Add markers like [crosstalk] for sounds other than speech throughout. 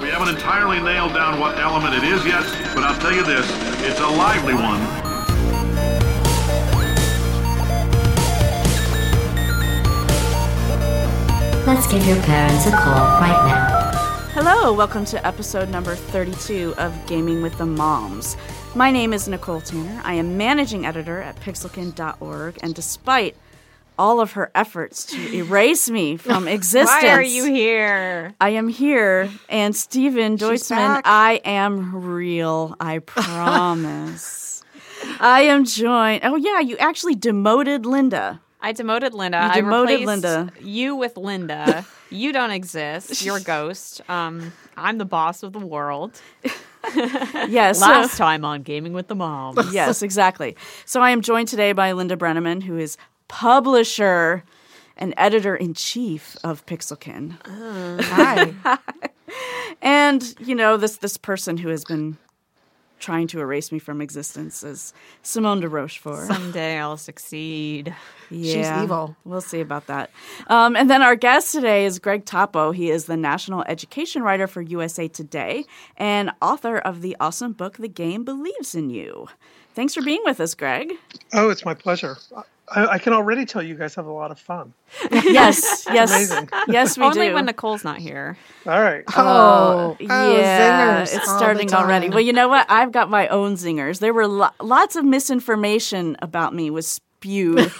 We haven't entirely nailed down what element it is yet, but I'll tell you this, it's a lively one. Let's give your parents a call right now. Hello, welcome to episode number 32 of Gaming with the Moms. My name is Nicole Tanner. I am managing editor at pixelkin.org, and despite all of her efforts to erase me from existence, [laughs] Why are you here? I am here, and Steven Deutschman. I am real. I [laughs] promise. I am joined. Oh yeah, you actually demoted Linda. I demoted Linda. You I demoted replaced Linda. You with Linda. you don't exist. You're a [laughs] ghost. Um, I'm the boss of the world. Yes. so- Last time on Gaming with the Moms. yes, exactly. So I am joined today by Linda Brenneman, who is publisher and editor in chief of Pixelkin, Hi. [laughs] and you know this this person who has been trying to erase me from existence is Simone de Rochefort. Someday I'll succeed. Yeah, She's evil. We'll see about that. Um, and then our guest today is Greg Toppo. He is the national education writer for USA Today and author of the awesome book "The Game Believes in You." Thanks for being with us, Greg. Oh, it's my pleasure. I, I can already tell you guys have a lot of fun. Yes, [laughs] yes, Amazing. yes, we Only do. when Nicole's not here. All right. Oh, oh, yeah, zingers it's starting already. Well, you know what? I've got my own zingers. There were lo- lots of misinformation about me was spewed [laughs]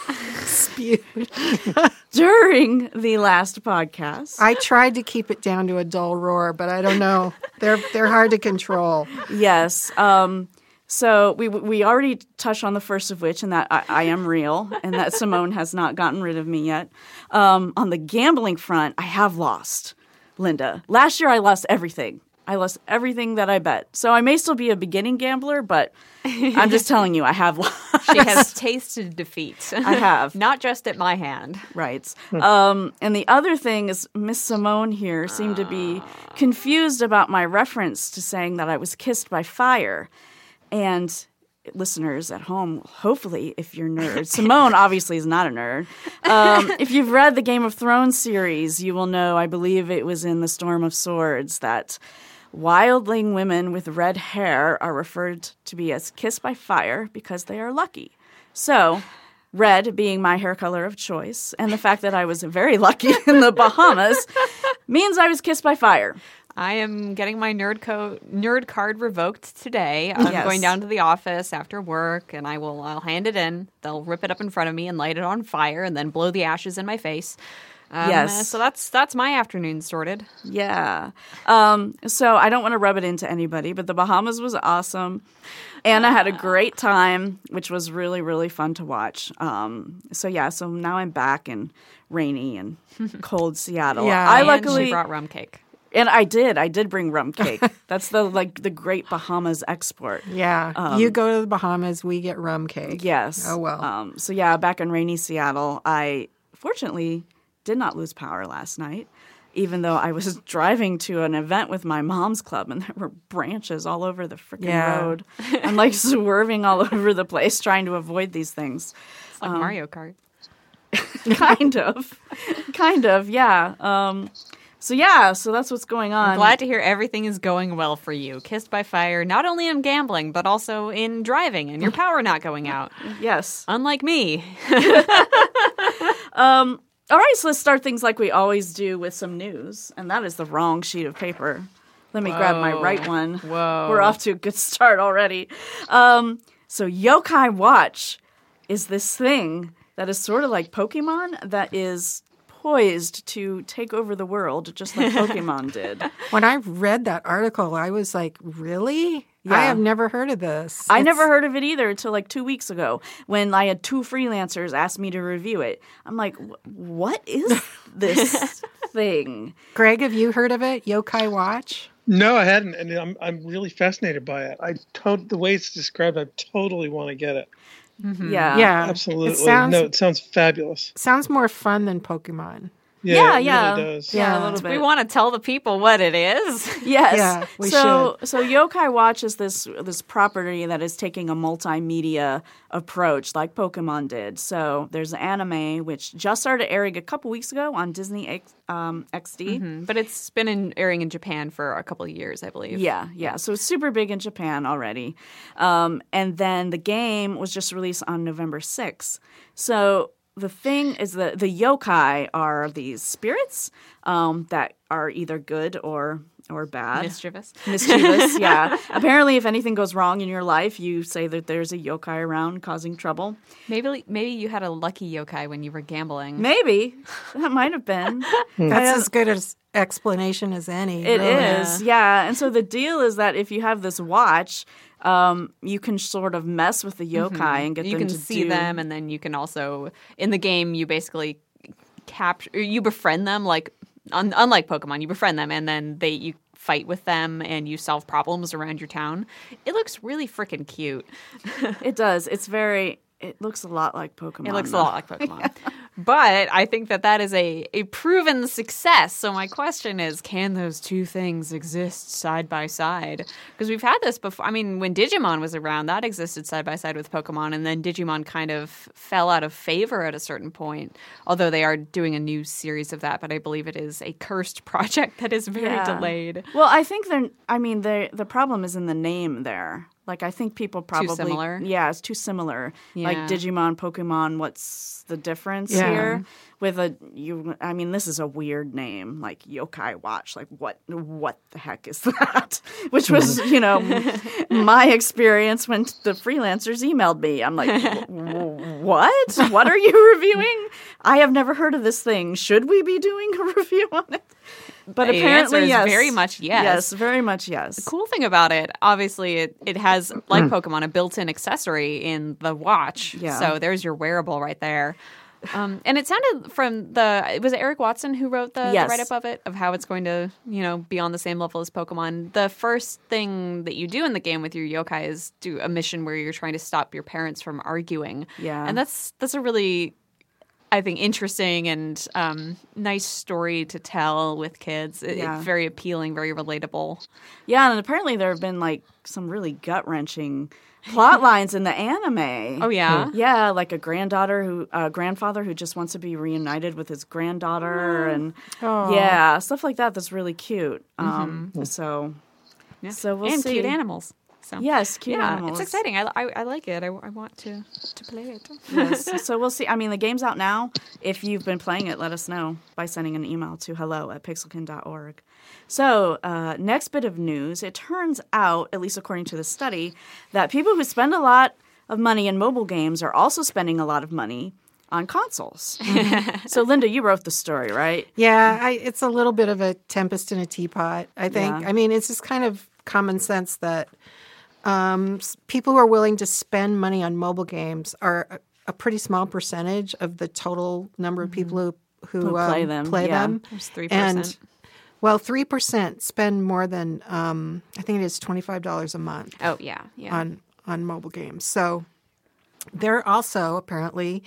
[laughs] during the last podcast. I tried to keep it down to a dull roar, but I don't know. They're they're hard to control. yes. Um, so we we already touched on the first of which, and that I, I am real, and that [laughs] Simone has not gotten rid of me yet. Um, on the gambling front, I have lost, Linda. Last year, I lost everything. I lost everything that I bet. So I may still be a beginning gambler, but I'm just telling you, I have [laughs] lost. She has tasted defeat. I have. [laughs] not just at my hand. Right. Um, and the other thing is, Miss Simone here seemed to be confused about my reference to saying that I was kissed by fire. And listeners at home, hopefully, if you're nerds, Simone [laughs] obviously is not a nerd. Um, if you've read the Game of Thrones series, you will know, I believe it was in The Storm of Swords, that wildling women with red hair are referred to be as kissed by fire because they are lucky. So, red being my hair color of choice, and the fact that I was very lucky [laughs] in the Bahamas means I was kissed by fire. I am getting my nerd co- nerd card revoked today. I'm Yes. going down to the office after work, and I will I'll hand it in. They'll rip it up in front of me and light it on fire, and then blow the ashes in my face. Um, Yes. uh, So that's that's my afternoon sorted. Yeah. Um, so I don't want to rub it into anybody, but the Bahamas was awesome. And I had a great time, which was really, really fun to watch. Um, so yeah, so now I'm back in rainy and [laughs] cold Seattle. Yeah. I luckily she brought rum cake. And I did. I did bring rum cake. [laughs] That's the like the great Bahamas export. Yeah. Um, you go to the Bahamas, we get rum cake. Yes. Oh, well. Um, so yeah, back in rainy Seattle, I fortunately did not lose power last night, even though I was [laughs] driving to an event with my mom's club and there were branches all over the freaking Yeah. road. [laughs] I'm like swerving all over the place trying to avoid these things. It's like um, Mario Kart. kind of, kind of, yeah. Um, Um, so yeah, so that's what's going on. I'm Glad to hear everything is going well for you. Kissed by fire, not only in gambling, but also in driving and your [laughs] power not going out. yes. Unlike me. [laughs] All right, so let's start things like we always do with some news, and that is the wrong sheet of paper. Let me grab my right one. Whoa. We're off to a good start already. Um, so, Yokai Watch is this thing that is sort of like Pokemon that is poised to take over the world just like [laughs] Pokemon did. When I read that article, I was like, really? Yeah. I have never heard of this. I It's- never heard of it either until like two weeks ago when I had two freelancers ask me to review it. I'm like, what is [laughs] this thing? Greg, have you heard of it? Yokai Watch? No, I hadn't, and I'm I'm really fascinated by it. I to- the way it's described, I totally want to get it. Mm-hmm. Yeah. Yeah. Absolutely, It sounds, no, it sounds fabulous. sounds more fun than Pokemon. Yeah, it yeah. really does. Yeah, a Yeah. little bit. We want to tell the people what it is. [laughs] Yes. Yeah, we so so Yokai Watch is this this property that is taking a multimedia approach like Pokemon did. So there's an anime which just started airing a couple weeks ago on Disney X, um, XD. Mm, but it's been in, airing in Japan for a couple of years, I believe. Yeah, yeah. So it's super big in Japan already. Um, and then the game was just released on November 6th. So the thing is that the yokai are these spirits um, that are either good or or bad. Mischievous. [laughs] Mischievous, [laughs] yeah. Apparently, if anything goes wrong in your life, you say that there's a yokai around causing trouble. Maybe maybe you had a lucky yokai when you were gambling. Maybe that might have been. [laughs] That's as good as explanation as any. It really. is, yeah. And so the deal is that if you have this watch, um, you can sort of mess with the yokai and get you them can to see do- them and then you can also in the game you basically capture you befriend them like un- unlike pokemon you befriend them and then they you fight with them and you solve problems around your town it looks really freaking cute [laughs] It does. It's very. It looks a lot like Pokemon. it looks a lot like pokemon but i think that that is a, a proven success so my question is can those two things exist side by side because we've had this before i mean when digimon was around that existed side by side with pokemon and then digimon kind of fell out of favor at a certain point although they are doing a new series of that but i believe it is a cursed [laughs] project that is very Yeah. delayed Well, I think they're. I mean, the the problem is in the name there. Like, I think people probably similar? Yeah, it's too similar. Yeah. Like Digimon, Pokemon. What's the difference Yeah. here? With a you, I mean, this is a weird name, like Yokai Watch. Like, what what the heck is [laughs] that? Which was, hmm. you know, [laughs] my experience when the freelancers emailed me. I'm like, [laughs] what? What are you reviewing? I have never heard of this thing. Should we be doing a review on it? But The apparently, yes. very much yes. Yes, very much yes. The cool thing about it, obviously, it, it has, [clears throat] like Pokemon, a built in accessory in the watch. Yeah. So there's your wearable right there. Um, and it sounded from the, it was it Eric Watson who wrote the, Yes. write up of it, of how it's going to, you know, be on the same level as Pokemon. The first thing that you do in the game with your yokai is do a mission where you're trying to stop your parents from arguing. Yeah. And that's, that's a really, I think, interesting and um, nice story to tell with kids. It- Yeah. It's very appealing, very relatable. Yeah, and apparently there have been like some really gut wrenching plot lines in the anime. Oh, yeah. Yeah, like a granddaughter who, uh, grandfather who just wants to be reunited with his granddaughter, and yeah, stuff like that. That's really cute. Um, so, so we'll and see. cute animals. So Yes, cute yeah, animals. it's exciting. I, I, I like it. I, I want to to play it. yes. [laughs] So we'll see. I mean, the game's out now. If you've been playing it, let us know by sending an email to hello at pixelkin.org. So, uh, next bit of news it turns out, at least according to the study, that people who spend a lot of money in mobile games are also spending a lot of money on consoles. [laughs] so, Linda, you wrote the story, right? Yeah, I, it's a little bit of a tempest in a teapot. I think. Yeah. I mean, it's just kind of common sense that um, people who are willing to spend money on mobile games are a, a pretty small percentage of the total number of people who who, Who play um, them, Play yeah. them. There's 3%. And well, three percent spend more than um, I think it is twenty five dollars a month Oh yeah, yeah. on on mobile games. So they're also apparently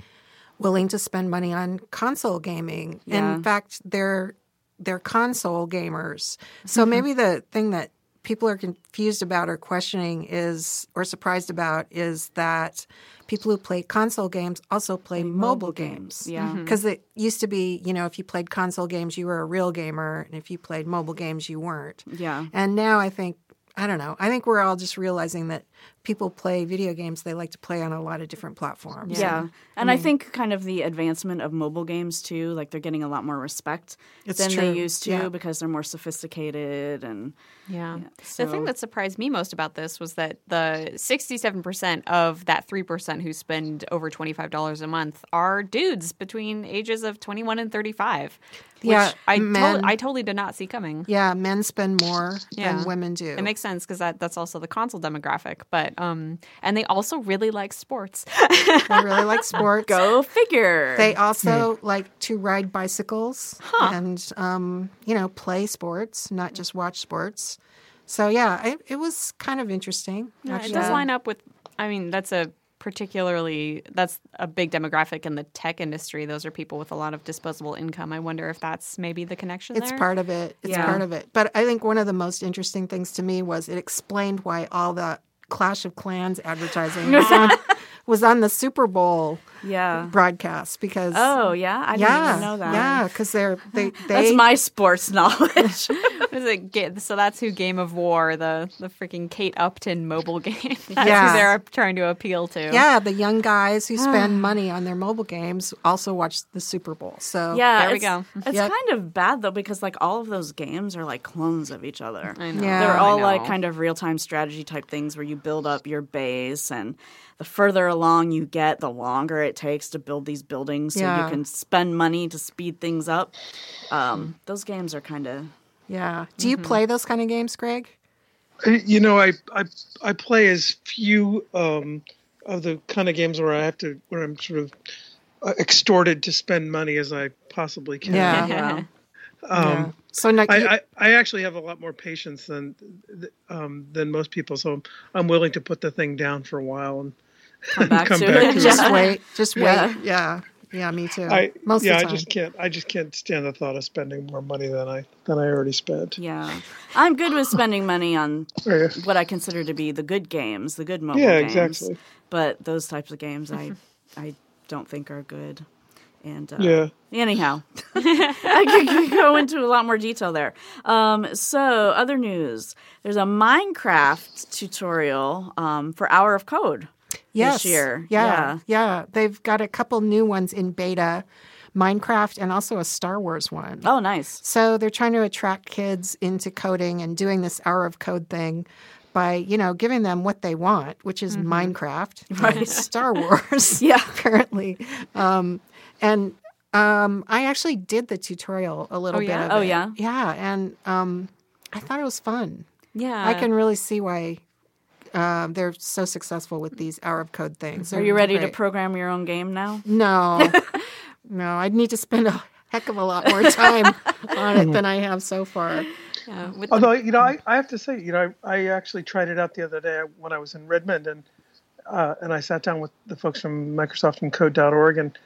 willing to spend money on console gaming. Yeah. In fact, they're they're console gamers. So maybe the thing that people are confused about or questioning is or surprised about is that people who play console games also play mobile, games. Yeah. Mm-hmm. Because it used to be, you know, if you played console games, you were a real gamer, and if you played mobile games, you weren't. Yeah. And now I think, I don't know, I think we're all just realizing that people play video games, they like to play on a lot of different platforms. Yeah. And I think kind of the advancement of mobile games too, like they're getting a lot more respect than true. they used to Yeah. because they're more sophisticated and Yeah. so- The thing that surprised me most about this was that the 67% of that 3% who spend over $25 a month are dudes between ages of 21 and 35. Which Yeah, I, men- to- I totally did not see coming. Yeah, men spend more Yeah. than women do. It makes sense because that, that's also the console demographic. But um, and they also really like sports. they really like [laughs] sports. go figure. They also like to ride bicycles and, um, you know, play sports, not just watch sports. So, yeah, it, it was kind of interesting. Yeah, it does line up with. I mean, that's a particularly that's a big demographic in the tech industry. Those are people with a lot of disposable income. I wonder if that's maybe the connection It's there. part of it. It's Yeah. part of it. But I think one of the most interesting things to me was it explained why all the Clash of Clans advertising was on, the Super Bowl Yeah. broadcast because Oh yeah, I didn't even know that. yeah, because they're they [laughs] they That's my sports [laughs] knowledge. What [laughs] is it? So that's who Game of War, the the freaking Kate Upton mobile game. That's Yeah. who they're trying to appeal to. yeah the young guys who spend [sighs] money on their mobile games also watch the Super Bowl. So yeah, There we it's, go. It's Yep. kind of bad though because like all of those games are like clones of each other. I know. Yeah. They're I all like kind of real time strategy type things where you build up your base and the further along you get, the longer it takes to build these buildings so Yeah. you can spend money to speed things up. Um, those games are kind of yeah. Do you play those kind of games, Greg? You know, I I I play as few um, of the kind of games where I have to where I'm sort of uh, extorted to spend money as I possibly can. Yeah. [laughs] yeah. yeah. So no, you- I, I, I actually have a lot more patience than um, than most people, so I'm, I'm willing to put the thing down for a while and Come back come to back it. to [laughs] it. just wait, just Yeah. wait. Yeah, yeah, me too. I Most yeah, of I the time. just can't I just can't stand the thought of spending more money than I than I already spent. Yeah. I'm good with spending money on [laughs] what I consider to be the good games, the good mobile Yeah, games. exactly. But those types of games I [laughs] I don't think are good. And uh, Yeah. anyhow, I could, could go into a lot more detail there. Um, so, other news: there's a Minecraft tutorial um, for Hour of Code yes. this year. Yeah, yeah. yeah, They've got a couple new ones in beta, Minecraft and also a Star Wars one. Oh, nice. So they're trying to attract kids into coding and doing this hour of code thing by, you know, giving them what they want, which is Minecraft, right. [laughs] Star Wars, [laughs] Yeah. apparently. Um, and um, I actually did the tutorial a little Oh, bit yeah? Oh, it. yeah? Yeah, and um, I thought it was fun. Yeah. I can really see why uh, they're so successful with these Hour of Code things. Are you ready to program your own game now? No, [laughs] no, I'd need to spend a heck of a lot more time on it than I have so far. Yeah, with the- Although you know, I, I have to say, you know, I, I actually tried it out the other day when I was in Redmond, and uh, and I sat down with the folks from Microsoft and Code.org and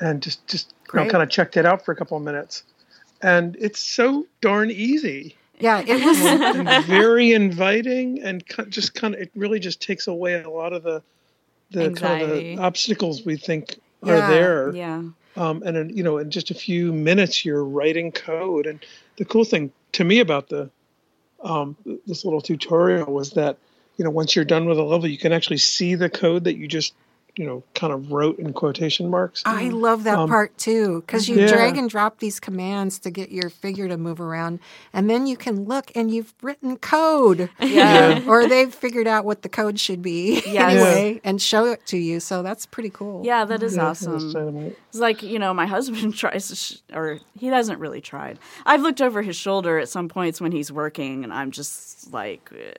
and just just you know, kind of checked it out for a couple of minutes, and it's so darn easy Yeah, it was. [laughs] very inviting, and just kind of it really just takes away a lot of the the kind of the obstacles we think Yeah, are there. Yeah. um, and in, you know in just a few minutes you're writing code and the cool thing to me about the um, this little tutorial was that you know once you're done with a level you can actually see the code that you just you know kind of wrote in quotation marks I love that part too because you yeah. drag and drop these commands to get your figure to move around, and then you can look and you've written code. Yeah. [laughs] or they've figured out what the code should be [laughs] Yes. anyway and show it to you. So that's pretty cool. Yeah, that is Yeah, awesome. It's like, you know, my husband [laughs] tries to, sh- or he hasn't really tried. I've looked over his shoulder at some points when he's working, and I'm just like, eh,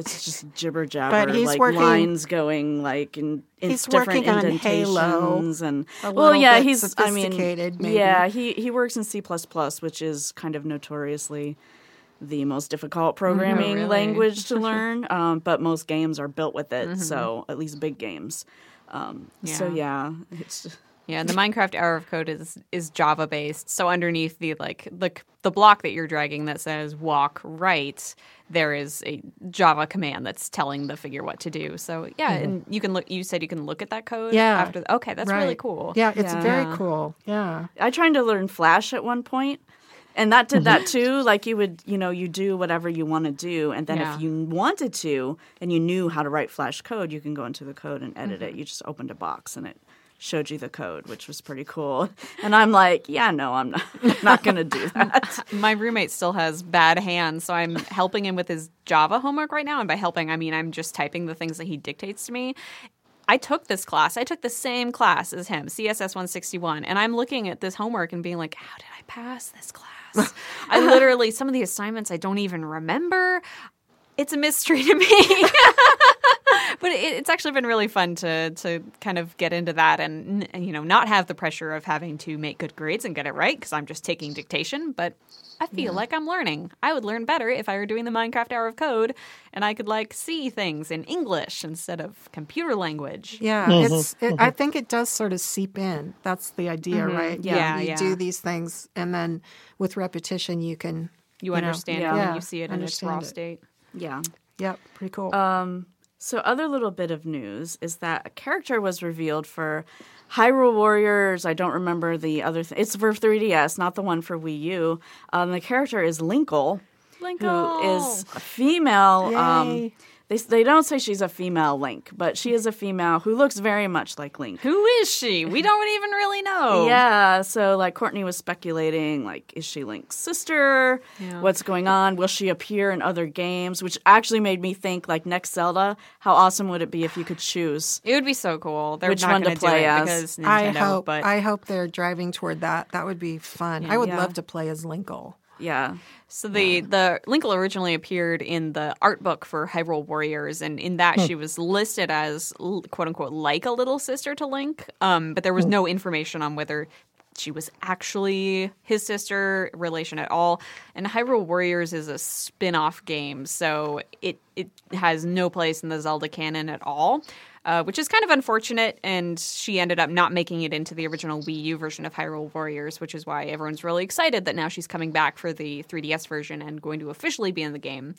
it's just gibber jabber, But he's like working- lines going like in, in He's different working on Halo, indentations and a well, yeah, he's I mean, maybe. yeah, he he works in C which is kind of notoriously the most difficult programming really? language to [laughs] learn. Um, but most games are built with it, so at least big games. Um, So yeah, it's Yeah, the Minecraft hour of code is is Java based. So underneath the like the the block that you're dragging that says walk right, there is a Java command that's telling the figure what to do. So yeah, mm-hmm. and you can look. You said you can look at that code. Yeah. After okay, that's really cool. Yeah, it's Yeah. very cool. Yeah. I tried to learn Flash at one point, and that did that mm-hmm. too. Like you would, you know, you do whatever you want to do, and then Yeah. if you wanted to, and you knew how to write Flash code, you can go into the code and edit mm-hmm. it. You just opened a box and it showed you the code, which was pretty cool. And I'm like, yeah, no, I'm not, [laughs] not going to do that. [laughs] My roommate still has bad hands, so I'm helping him with his Java homework right now. And by helping, I mean I'm just typing the things that he dictates to me. I took this class. I took the same class as him, CSS 161, and I'm looking at this homework and being like, how did I pass this class? [laughs] I literally some of the assignments I don't even remember. It's a mystery to me. [laughs] but it, it's actually been really fun to to kind of get into that and you know not have the pressure of having to make good grades and get it right because I'm just taking dictation, but. I feel like I'm learning. I would learn better if I were doing the Minecraft Hour of Code and I could like see things in English instead of computer language. Yeah, mm-hmm, it's. It, I mm-hmm. think it does sort of seep in. That's the idea, mm-hmm. right? Yeah, you yeah. do these things, and then with repetition, you can. You know, understand it yeah. when you see it in its raw it. state. Yeah. Yep, pretty cool. Um, So, other little bit of news is that a character was revealed for Hyrule Warriors. I don't remember the other. Th- it's for 3DS, not the one for Wii U. Um, the character is Linkle, who is a female. Yay. they they don't say she's a female Link, but she is a female who looks very much like Link. Who is she? We [laughs] don't even really know. Yeah, so like Courtney was speculating, like, is she Link's sister? Yeah. What's going on? Will she appear in other games? Which actually made me think, like, next Zelda, how awesome would it be if you could choose? It would be so cool. They're Which not one to play it as? because Nintendo, I hope. but I hope they're driving toward that. That would be fun. I would Yeah. love to play as Linkle. Yeah. So the the Linkle originally appeared in the art book for Hyrule Warriors, and in that she was listed as quote unquote like a little sister to Link, um, but there was no information on whether she was actually his sister relation at all. And Hyrule Warriors is a spin-off game, so it it has no place in the Zelda canon at all. Uh, which is kind of unfortunate, and she ended up not making it into the original Wii U version of Hyrule Warriors, which is why everyone's really excited that now she's coming back for the 3DS version and going to officially be in the game.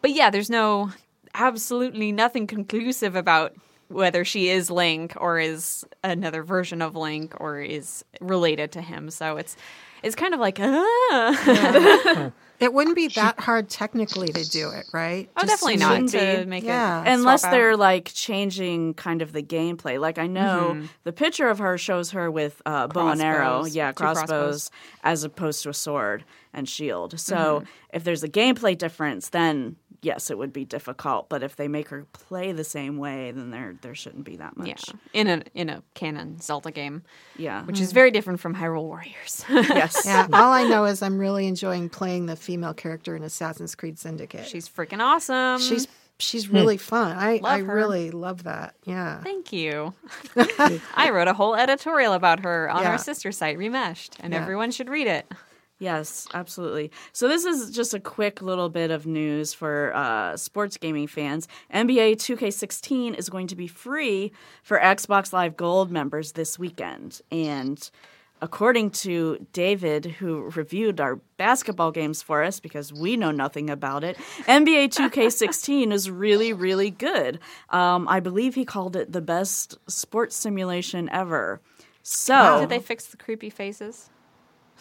But yeah, there's no absolutely nothing conclusive about whether she is Link or is another version of Link or is related to him. So it's it's kind of like [laughs] ah. [laughs] It wouldn't be that hard technically to do it, right? oh, Just definitely not to make Yeah. it Unless they're out. like changing kind of the gameplay. Like I know the picture of her shows her with uh, bow and arrow, yeah, crossbows, crossbows. as opposed to a sword and shield. So if there's a gameplay difference, then yes, it would be difficult. But if they make her play the same way, then there there shouldn't be that much. yeah in a in a canon Zelda game, Yeah. which is very different from Hyrule Warriors. [laughs] yes. Yeah, all I know is I'm really enjoying playing the female character in Assassin's Creed Syndicate. She's freaking awesome. she's she's really fun. I I her. really love that. Yeah. Thank you. [laughs] I wrote a whole editorial about her on Yeah. our sister site, Remeshed, and Yeah. everyone should read it. Yes, absolutely. So this is just a quick little bit of news for uh, sports gaming fans. NBA 2K16 is going to be free for Xbox Live Gold members this weekend, and according to David, who reviewed our basketball games for us because we know nothing about it, NBA 2K16 is really, really good. Um, I believe he called it the best sports simulation ever. So Did they fix the creepy faces?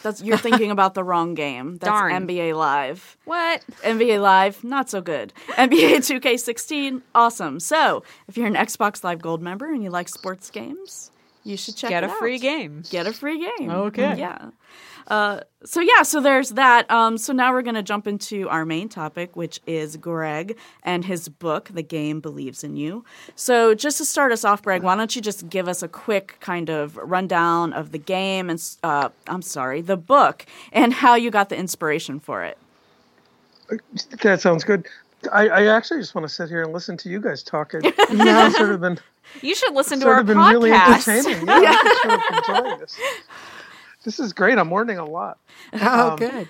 That's you're thinking about the wrong game. That's Darn. NBA Live. What? NBA Live, not so good. NBA 2K16, awesome. So, if you're an Xbox Live Gold member and you like sports games, you should check out. Get it a free game. Get a free game. Okay. Yeah. Uh, so yeah, so there's that. Um, so now we're going to jump into our main topic, which is Greg and his book, "The Game Believes in You." So just to start us off, Greg, why don't you just give us a quick kind of rundown of the game and uh, I'm sorry, the book, and how you got the inspiration for it. That sounds good. I, I actually just want to sit here and listen to you guys talk. It, [laughs] it's sort of been You should listen to our of been podcast. really entertaining. [laughs] Yeah, I'm sort of this. This is great. I'm learning a lot. [laughs] Oh, Um, good.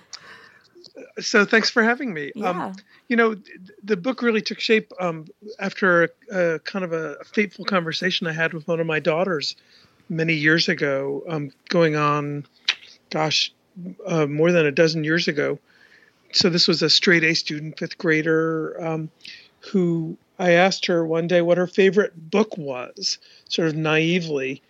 So thanks for having me. Yeah. Um, you know, the book really took shape um, after a, a kind of a fateful conversation I had with one of my daughters many years ago, um, going on, gosh, uh, more than a dozen years ago. So this was a straight A student, fifth grader, um, who I asked her one day what her favorite book was, sort of naively.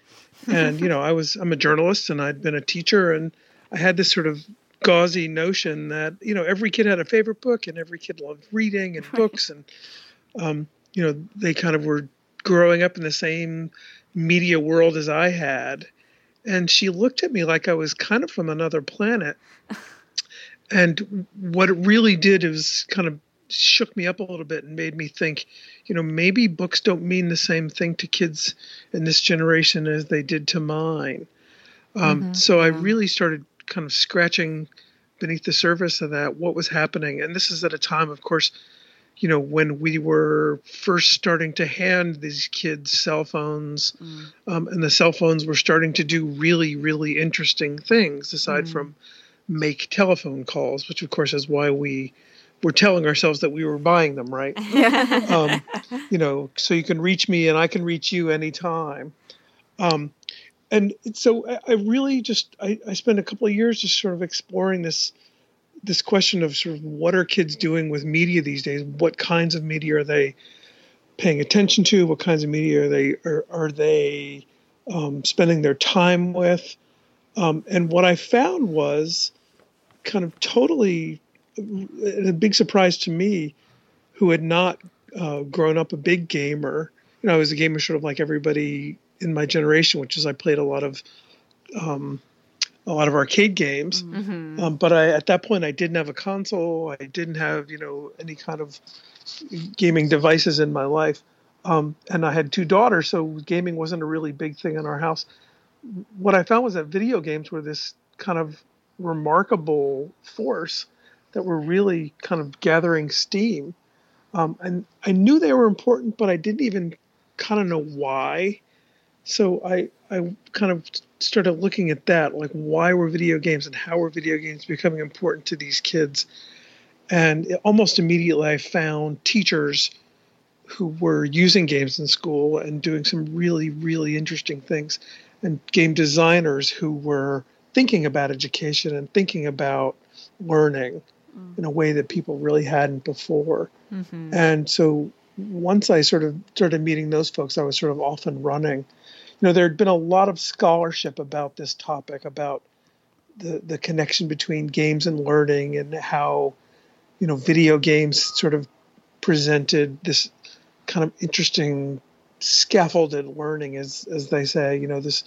And you know, I was I'm a journalist and I'd been a teacher, and I had this sort of gauzy notion that you know every kid had a favorite book and every kid loved reading and books and um, you know they kind of were growing up in the same media world as I had. And she looked at me like I was kind of from another planet. And what it really did is kind of shook me up a little bit and made me think, you know, maybe books don't mean the same thing to kids in this generation as they did to mine. Um, so I really started kind of scratching beneath the surface of that, what was happening. And this is at a time, of course, you know, when we were first starting to hand these kids cell phones, um, and the cell phones were starting to do really, really interesting things aside from make telephone calls, which of course is why we were telling ourselves that we were buying them, right? [laughs] um, you know, so you can reach me and I can reach you anytime. Um, and so I, I really just I, I spent a couple of years just sort of exploring this this question of sort of what are kids doing with media these days? What kinds of media are they paying attention to? What kinds of media are they are, are they um, spending their time with? Um, and what I found was kind of totally a big surprise to me, who had not uh, grown up a big gamer. You know, I was a gamer sort of like everybody in my generation, which is I played a lot of um, a lot of arcade games. Um, but I at that point I didn't have a console. I didn't have you know any kind of gaming devices in my life. Um, and I had two daughters, so gaming wasn't a really big thing in our house. What I found was that video games were this kind of remarkable force that were really kind of gathering steam. Um, and I knew they were important, but I didn't even kind of know why. So I I kind of started looking at that, like why were video games and how were video games becoming important to these kids? And it, almost immediately, I found teachers who were using games in school and doing some really really interesting things, and game designers who were thinking about education and thinking about learning mm. in a way that people really hadn't before. Mm-hmm. And so once I sort of started meeting those folks, I was sort of off and running. You know, there had been a lot of scholarship about this topic, about the, the connection between games and learning and how, you know, video games sort of presented this kind of interesting scaffolded learning as as they say, you know, this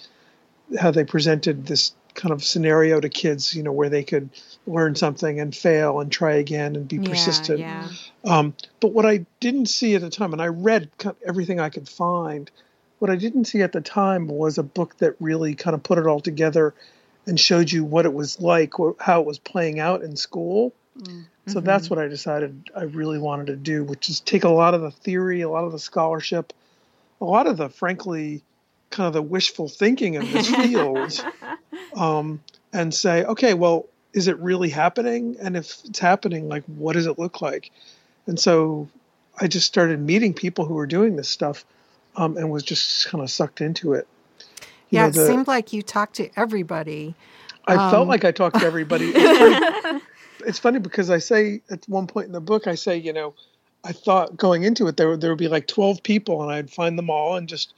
how they presented this kind of scenario to kids, you know, where they could learn something and fail and try again and be persistent. Yeah. Um, but what I didn't see at the time, and I read everything I could find, what I didn't see at the time was a book that really kind of put it all together and showed you what it was like, how it was playing out in school. So that's what I decided I really wanted to do, which is take a lot of the theory, a lot of the scholarship, a lot of the, frankly, kind of the wishful thinking of this field, [laughs] um, and say, okay, well, is it really happening? And if it's happening, like, what does it look like? And so I just started meeting people who were doing this stuff, um, and was just kind of sucked into it. You yeah, know, it seemed like you talked to everybody. I felt like I talked to everybody. It's [laughs] funny, it's funny because I say at one point in the book, I say, you know, I thought going into it there would there would be like twelve people, and I'd find them all, and just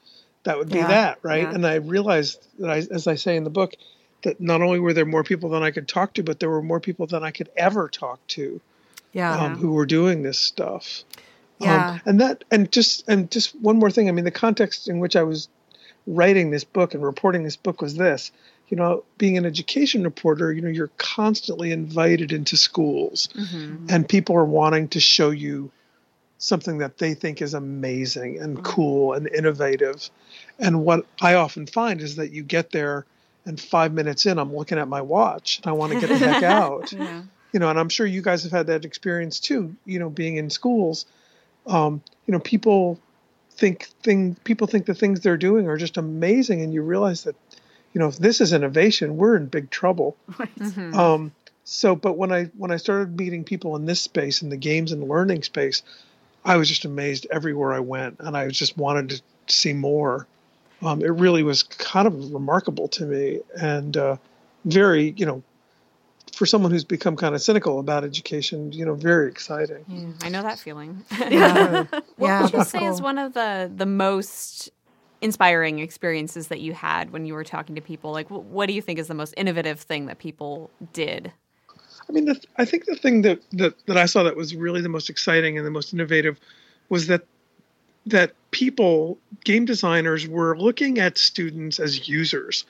that would be Yeah, that, right? yeah. And I realized that, I, as I say in the book, that not only were there more people than I could talk to, but there were more people than I could ever talk to Yeah. um, who were doing this stuff. Yeah. Um, and that, and just, and just one more thing. I mean, the context in which I was writing this book and reporting this book was this. You know, being an education reporter, you know, you're constantly invited into schools, and people are wanting to show you something that they think is amazing and cool and innovative. And what I often find is that you get there, and five minutes in, I'm looking at my watch and I want to get the heck out [laughs] you know, and I'm sure you guys have had that experience too. You know, being in schools, um, you know, people think thing people think the things they're doing are just amazing, and you realize that, you know, if this is innovation, we're in big trouble. Um, so, but when I when I started meeting people in this space, in the games and learning space, I was just amazed everywhere I went, and I just wanted to see more. Um, it really was kind of remarkable to me, and uh, very, you know, for someone who's become kind of cynical about education, you know, very exciting. Yeah, I know that feeling. [laughs] yeah. What yeah, would you that's say is one of the the most inspiring experiences that you had when you were talking to people? Like, what do you think is the most innovative thing that people did? I mean, the, I think the thing that, that that I saw that was really the most exciting and the most innovative was that that people, game designers, were looking at students as users,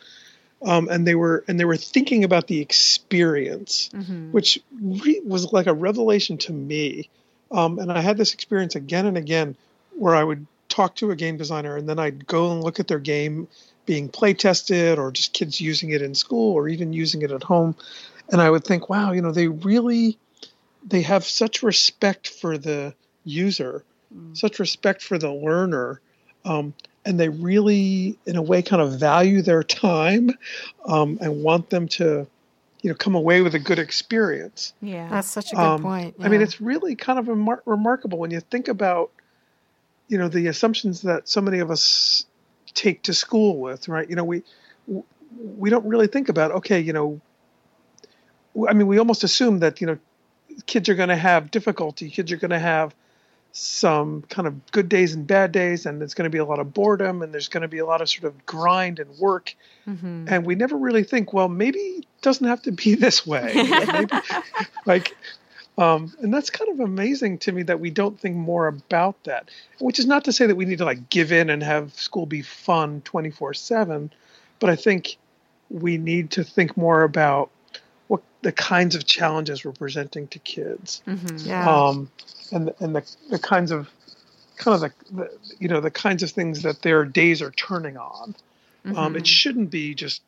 um, and they were and they were thinking about the experience, which re- was like a revelation to me. Um, and I had this experience again and again, where I would talk to a game designer, and then I'd go and look at their game being play tested, or just kids using it in school, or even using it at home, and I would think, wow, you know, they really they have such respect for the user, such respect for the learner, um, and they really, in a way, kind of value their time um, and want them to, you know, come away with a good experience. Yeah. That's such a good Um, point. I mean, it's really kind of remar- remarkable when you think about, you know, the assumptions that so many of us take to school with, right? You know, we w- we don't really think about, okay, you know, w- I mean, we almost assume that you know, kids are going to have difficulty, kids are going to have some kind of good days and bad days, and there's going to be a lot of boredom, and there's going to be a lot of sort of grind and work, and we never really think, well, maybe it doesn't have to be [laughs] this way. maybe, [laughs] like um, and that's kind of amazing to me that we don't think more about that. Which is not to say that we need to like give in and have school be fun 24 7, but I think we need to think more about the kinds of challenges we're presenting to kids. yeah. Um, and and the, the kinds of kind of the, the you know the kinds of things that their days are turning on. Um, it shouldn't be just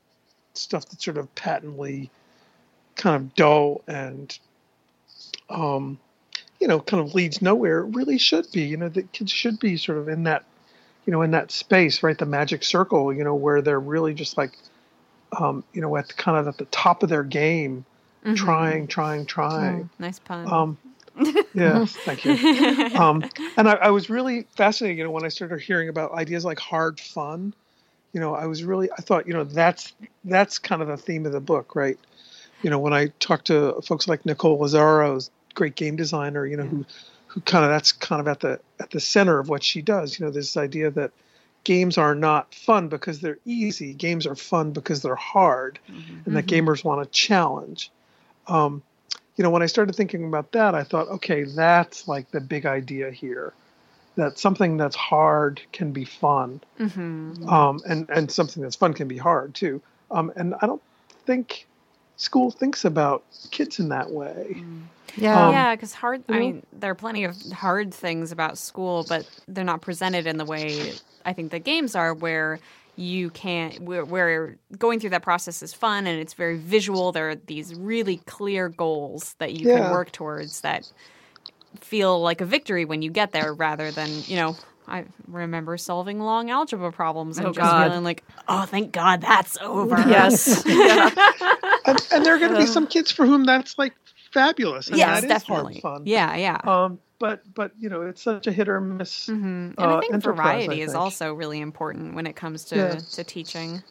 stuff that's sort of patently kind of dull and um, you know kind of leads nowhere. It really should be. You know, the kids should be sort of in that you know in that space, right? The magic circle. You know, where they're really just like um, you know at the, kind of at the top of their game, trying, trying, trying. Nice pun. Um, yes, [laughs] thank you. Um, and I, I was really fascinated, you know, when I started hearing about ideas like hard fun. You know, I was really, I thought, you know, that's that's kind of the theme of the book, right? You know, when I talked to folks like Nicole Lazzaro's great game designer, you know, who who kind of that's kind of at the at the center of what she does. You know, this idea that games are not fun because they're easy. Games are fun because they're hard, and that gamers want a challenge. Um, you know, when I started thinking about that, I thought, okay, that's like the big idea here. That something that's hard can be fun, um, and and something that's fun can be hard too. Um, and I don't think school thinks about kids in that way. yeah. um, yeah, because hard. I mean, there are plenty of hard things about school, but they're not presented in the way I think the games are, where you can't. Where, where going through that process is fun and it's very visual. There are these really clear goals that you Yeah. can work towards that feel like a victory when you get there, rather than you know. I remember solving long algebra problems and Oh, just God. feeling like, oh, thank God that's over. [laughs] Yes. [laughs] And, and there are going to be some kids for whom that's like fabulous. And yes, that is definitely. hard fun. Yeah, yeah. Um, but but you know, it's such a hit or miss. and uh, I think variety I is also really important when it comes to, Yeah. to teaching.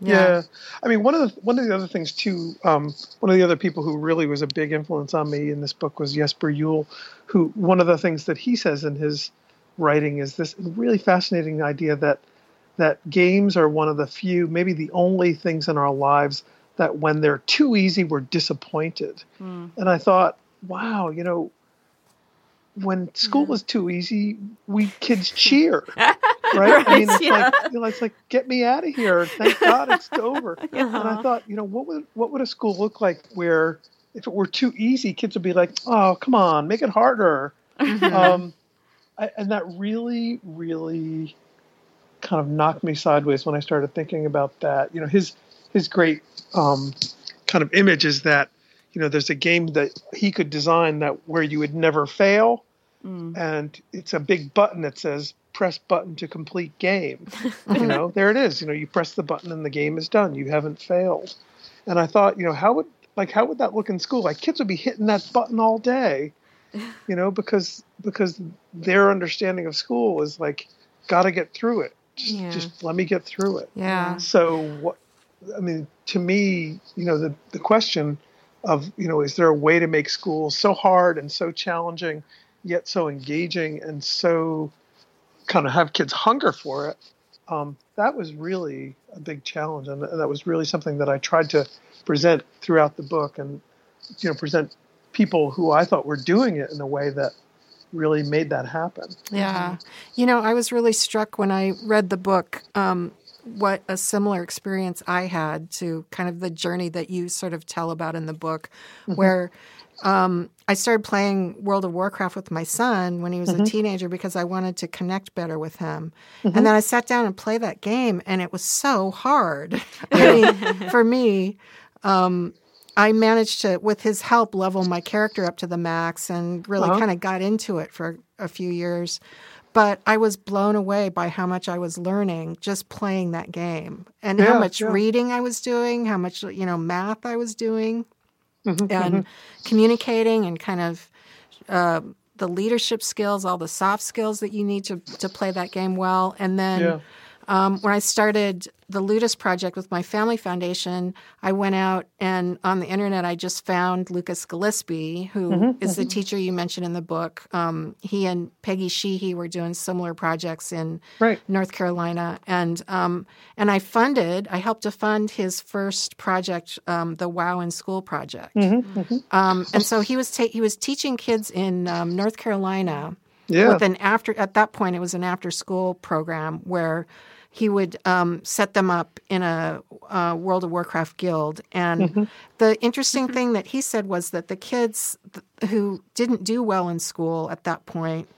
Yeah. I mean, one of the one of the other things too. Um, one of the other people who really was a big influence on me in this book was Jesper Juul, who one of the things that he says in his writing is this really fascinating idea that that games are one of the few, maybe the only things in our lives that when they're too easy, we're disappointed. And I thought, wow, you know, when school is too easy, we kids [laughs] cheer, [laughs] right? I mean, it's like you know, it's like get me out of here. Thank God it's [laughs] over. And I thought, you know, what would what would a school look like where if it were too easy, kids would be like, oh, come on, make it harder. Um, I, and that really, really kind of knocked me sideways when I started thinking about that. You know, his his great um, kind of image is that you know there's a game that he could design that where you would never fail, Mm. and it's a big button that says press button to complete game. [laughs] you know, there it is. You know, you press the button and the game is done. You haven't failed. And I thought, you know, how would like how would that look in school? Like kids would be hitting that button all day, [laughs] you know, because because their understanding of school is like, got to get through it. Just, Yeah. just let me get through it. Yeah. So what? I mean, to me, you know, the the question of you know, is there a way to make school so hard and so challenging, yet so engaging and so kind of have kids hunger for it? Um, that was really a big challenge, and that was really something that I tried to present throughout the book, and you know, present people who I thought were doing it in a way that really made that happen. Yeah. You know, I was really struck when I read the book um, what a similar experience I had to kind of the journey that you sort of tell about in the book, where um, I started playing World of Warcraft with my son when he was a teenager because I wanted to connect better with him. And then I sat down and played that game, and it was so hard. [laughs] I mean, [laughs] for me, um, I managed to, with his help, level my character up to the max and really Uh-huh. kind of got into it for a few years. But I was blown away by how much I was learning just playing that game and how much yeah. reading I was doing, how much, you know, math I was doing Mm-hmm, and communicating and kind of uh, the leadership skills, all the soft skills that you need to, to play that game well. And then Yeah. um, when I started the Ludus project with my family foundation, I went out and on the internet I just found Lucas Gillespie, who is Mm-hmm, the teacher you mentioned in the book. Um, he and Peggy Sheehy were doing similar projects in Right. North Carolina, and um, and I funded, I helped to fund his first project, um, the Wow in School project. Mm-hmm, Um, and so he was ta- he was teaching kids in um, North Carolina Yeah. with an after at that point it was an after school program where he would um, set them up in a uh, World of Warcraft guild. And Mm-hmm. the interesting thing that he said was that the kids th- who didn't do well in school at that point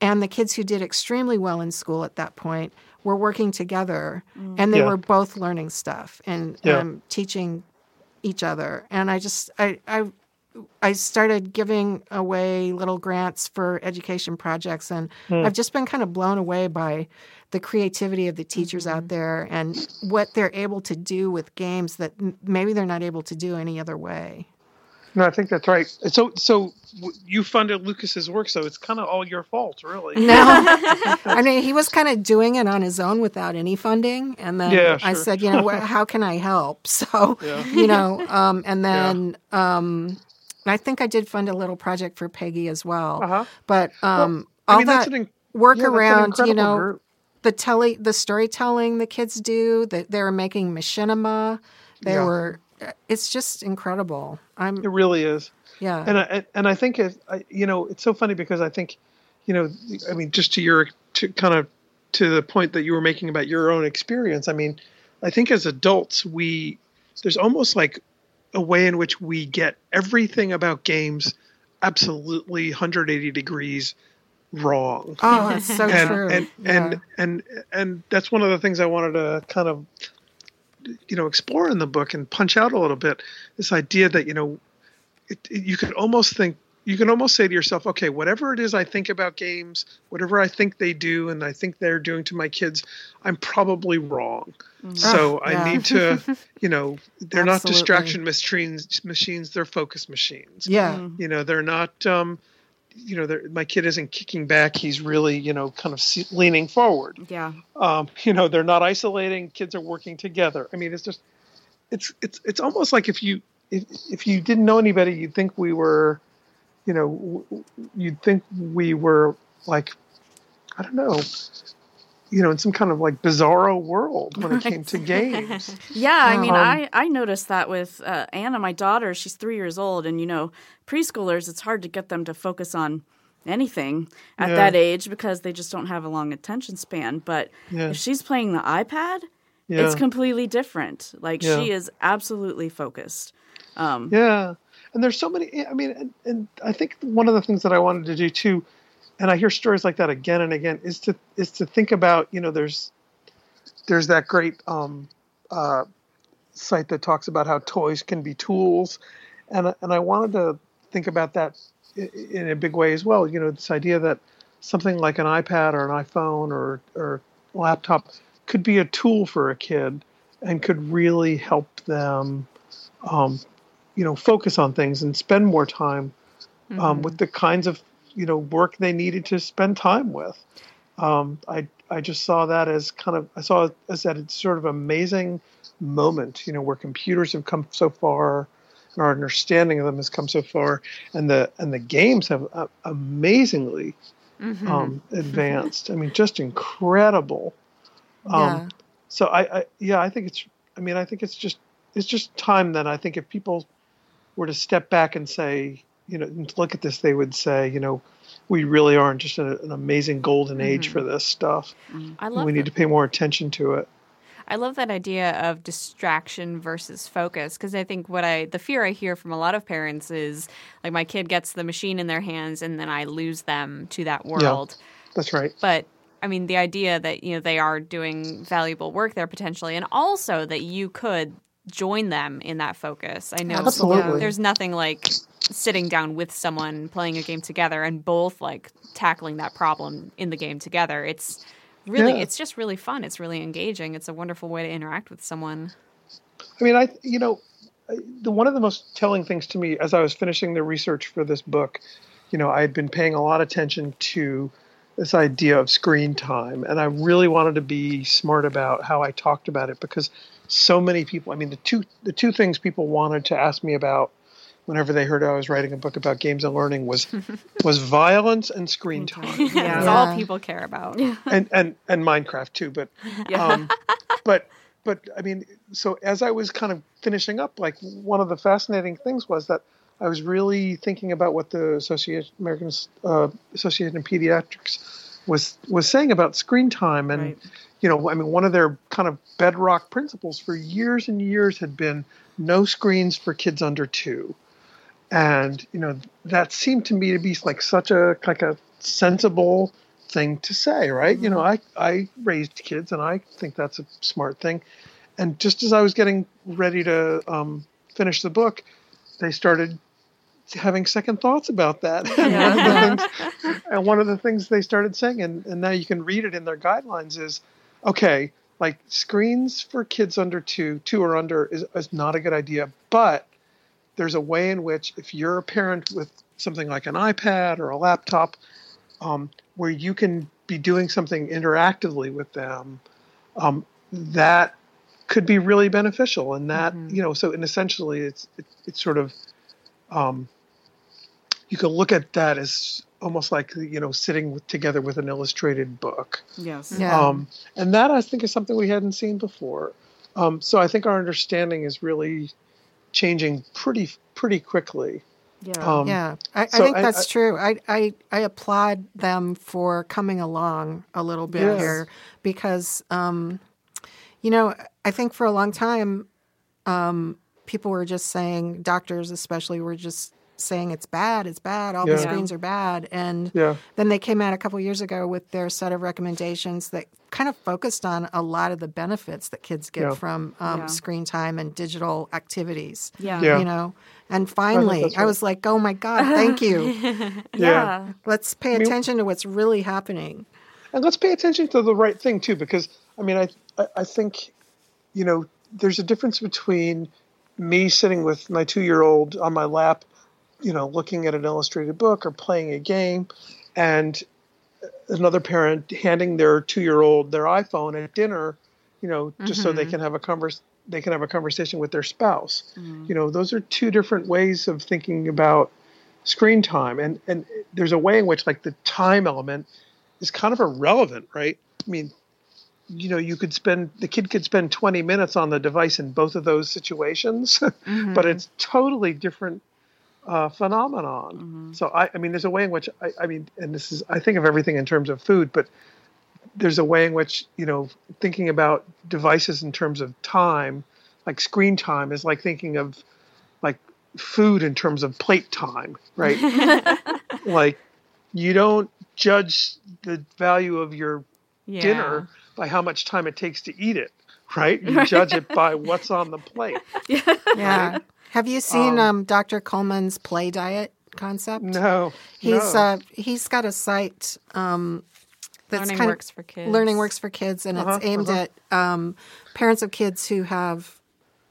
and the kids who did extremely well in school at that point were working together and they Yeah. were both learning stuff and Yeah. um, teaching each other. And I just, I, I I started giving away little grants for education projects, and Hmm. I've just been kind of blown away by the creativity of the teachers Mm-hmm. out there and what they're able to do with games that maybe they're not able to do any other way. No, I think that's right. So, so you funded Lucas's work, so it's kind of all your fault, really. No, [laughs] I mean he was kind of doing it on his own without any funding, and then Yeah, I said, you know, [laughs] how can I help? [laughs] So, Yeah. you know, um, and then um, I think I did fund a little project for Peggy as well. Uh-huh. But um, I all mean, that an work yeah, around, you know, group. the telly, the storytelling the kids do. That they were making machinima. They Yeah. were. It's just incredible. I'm It really is. yeah. and I and I think it, I, you know it's so funny because I think, you know, I mean, just to your to kind of to the point that you were making about your own experience. I mean, I think as adults we there's almost like a way in which we get everything about games absolutely 180 degrees wrong. oh, that's so and true. and, Yeah. and and and that's one of the things I wanted to kind of you know explore in the book and punch out a little bit this idea that you know it, it- you could almost think you can almost say to yourself okay whatever it is I think about games whatever I think they do and I think they're doing to my kids I'm probably wrong. So Ah, yeah. I need to [laughs] you know they're not distraction machines machines they're focus machines. Yeah. you know they're not um you know they're, my kid isn't kicking back he's really you know kind of leaning forward. Yeah. um you know they're not isolating kids are working together. I mean it's just it's it's it's almost like if you if, if you didn't know anybody you'd think we were you know you'd think we were like i don't know you know in some kind of like bizarro world when it came to games [laughs] Yeah, I mean, Um, I, I noticed that with uh, Anna, my daughter. She's three years old, and you know, preschoolers, it's hard to get them to focus on anything at Yeah. that age because they just don't have a long attention span. But Yeah. if she's playing the iPad, Yeah. it's completely different. Like she is absolutely focused. Um, Yeah, and there's so many. I mean, and, and I think one of the things that I wanted to do too, and I hear stories like that again and again, is to is to think about you know there's there's that great um, uh, site that talks about how toys can be tools, and and I wanted to think about that in a big way as well. You know, this idea that something like an iPad or an iPhone or or laptop could be a tool for a kid and could really help them um, you know focus on things and spend more time um, with the kinds of you know work they needed to spend time with. Um, I I just saw that as kind of I saw it as that it's sort of amazing moment you know where computers have come so far and our understanding of them has come so far and the and the games have uh, amazingly um, advanced. I mean just incredible. Um, Yeah. so I, I yeah I think it's I mean I think it's just it's just time that I think if people were to step back and say you know and look at this they would say you know we really are in just a, an amazing golden age mm-hmm. for this stuff. Mm-hmm. I love we need that. to pay more attention to it. I love that idea of distraction versus focus because I think what I the fear I hear from a lot of parents is like my kid gets the machine in their hands and then I lose them to that world. that's right. But I mean the idea that you know they are doing valuable work there potentially and also that you could join them in that focus. I know Absolutely. there's nothing like sitting down with someone playing a game together and both like tackling that problem in the game together. It's really Yeah. it's just really fun. It's really engaging. It's a wonderful way to interact with someone. I mean, I you know, the one of the most telling things to me as I was finishing the research for this book, you know, I had been paying a lot of attention to this idea of screen time, and I really wanted to be smart about how I talked about it because so many people. I mean, the two the two things people wanted to ask me about whenever they heard I was writing a book about games and learning was [laughs] was violence and screen time. That's Yeah. all people care about. [laughs] and and and Minecraft too. But [laughs] um, but but I mean, so as I was kind of finishing up, like one of the fascinating things was that I was really thinking about what the Association American uh, Association of Pediatrics was was saying about screen time, and Right. you know, I mean, one of their kind of bedrock principles for years and years had been no screens for kids under two. And you know that seemed to me to be like such a like a sensible thing to say right? You know i i raised kids and i think that's a smart thing. And just as i was getting ready to um, finish the book they started having second thoughts about that. And, [laughs] one of the things, and one of the things they started saying and, and now you can read it in their guidelines is okay like screens for kids under two two or under is, is not a good idea. But there's a way in which if you're a parent with something like an ipad or a laptop um, where you can be doing something interactively with them um, that could be really beneficial. And that you know so and essentially it's it, it's sort of um, you can look at that as almost like you know sitting with, together with an illustrated book Yes. Yeah. um, and that I think is something we hadn't seen before. Um, so I think our understanding is really changing pretty pretty quickly. Yeah. Um, Yeah, I, so I think I- that's I- true. I, I I applaud them for coming along a little bit Yes. here because, um, you know, I think for a long time, um, people were just saying, doctors especially, were just saying it's bad, it's bad, all the screens are bad, and Yeah. then they came out a couple years ago with their set of recommendations that kind of focused on a lot of the benefits that kids get Yeah. from um, Yeah. screen time and digital activities Yeah. Yeah. you know and finally I, right. was like oh my god thank you [laughs] Yeah. let's pay attention to what's really happening and let's pay attention to the right thing too, because I mean, I I, I think you know there's a difference between me sitting with my two year old on my lap, you know, looking at an illustrated book or playing a game, and another parent handing their two year old their iPhone at dinner, you know, just so they mm-hmm. can have a converse they can have a conversation with their spouse. Mm-hmm. You know, those are two different ways of thinking about screen time and and there's a way in which like the time element is kind of irrelevant, right? I mean, you know, you could spend the kid could spend 20 minutes on the device in both of those situations, [laughs] but mm-hmm. it's totally different uh, phenomenon. So I, I mean, there's a way in which I, I mean, and this is I think of everything in terms of food, but there's a way in which you know thinking about devices in terms of time, like screen time, is like thinking of like food in terms of plate time, right? [laughs] like you don't judge the value of your Yeah. dinner by how much time it takes to eat it, right? You judge it by [laughs] what's on the plate. yeah have you seen um, dr Kulman's play diet concept No, he's no. uh, he's got a site um, that's Learning kind works of for kids. learning works for kids and Uh-huh, it's aimed at um, parents of kids who have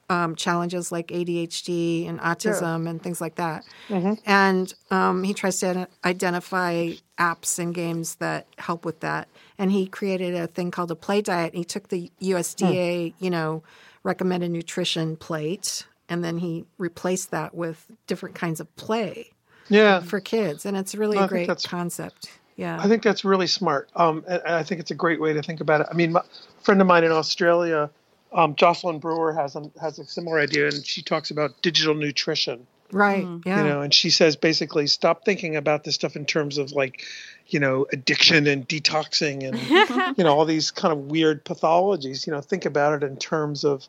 um, challenges like ADHD and autism and things like that. Mm-hmm. And um, he tries to identify apps and games that help with that. And he created a thing called a play diet. He took the USDA, Hmm. you know, recommended nutrition plate, and then he replaced that with different kinds of play yeah. for kids. And it's really I a think great that's- concept. Yeah. I think that's really smart. Um, and, and I think it's a great way to think about it. I mean, my, a friend of mine in Australia, um, Jocelyn Brewer, has a, has a similar idea, and she talks about digital nutrition. right. Yeah. You know, and she says basically stop thinking about this stuff in terms of like, you know, addiction and detoxing and [laughs] you know all these kind of weird pathologies. You know, think about it in terms of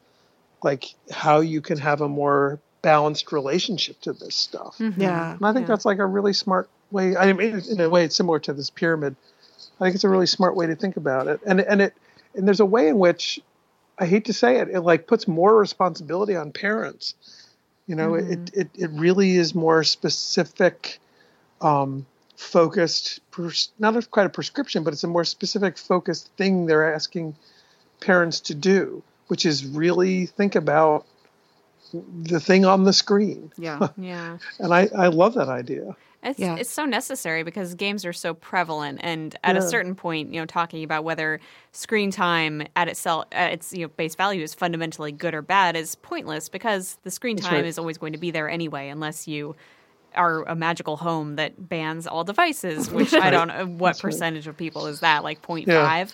like how you can have a more balanced relationship to this stuff. yeah. And I think that's like a really smart way. I mean, in a way, it's similar to this pyramid. I think it's a really smart way to think about it. And and it and there's a way in which I hate to say it, it like puts more responsibility on parents. You know, it, it it really is more specific, um, focused. Pers- not a, quite a prescription, but it's a more specific, focused thing they're asking parents to do, which is really think about the thing on the screen. Yeah. [laughs] Yeah. And I, I love that idea. It's Yeah. it's so necessary because games are so prevalent, and at a certain point, you know, talking about whether screen time at itself, at its you know base value is fundamentally good or bad is pointless because the screen time right. is always going to be there anyway, unless you are a magical home that bans all devices. [laughs] Which I don't know what percentage of people is that, like 0.5. Yeah.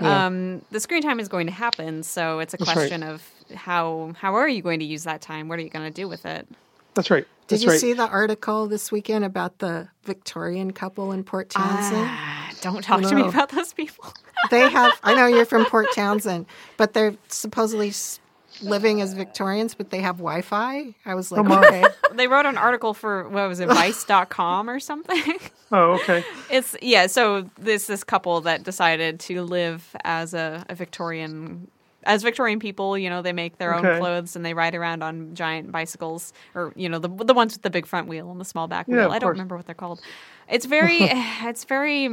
Yeah. Um, the screen time is going to happen, so it's a That's right. question of how how are you going to use that time? What are you going to do with it? That's right. Did you right. see the article this weekend about the Victorian couple in Port Townsend? Ah, don't talk to me about those people. they have i know you're from port [laughs] townsend but they're supposedly s- living as victorians but they have wi-fi. I was like okay. [laughs] They wrote an article for what was it [laughs] vice.com or something? Oh, okay. it's yeah so this this couple that decided to live as a, a victorian as victorian people you know they make their own clothes and they ride around on giant bicycles or you know the the ones with the big front wheel and the small back Yeah, wheel. of i don't course. remember what they're called. It's very [laughs] eh, it's very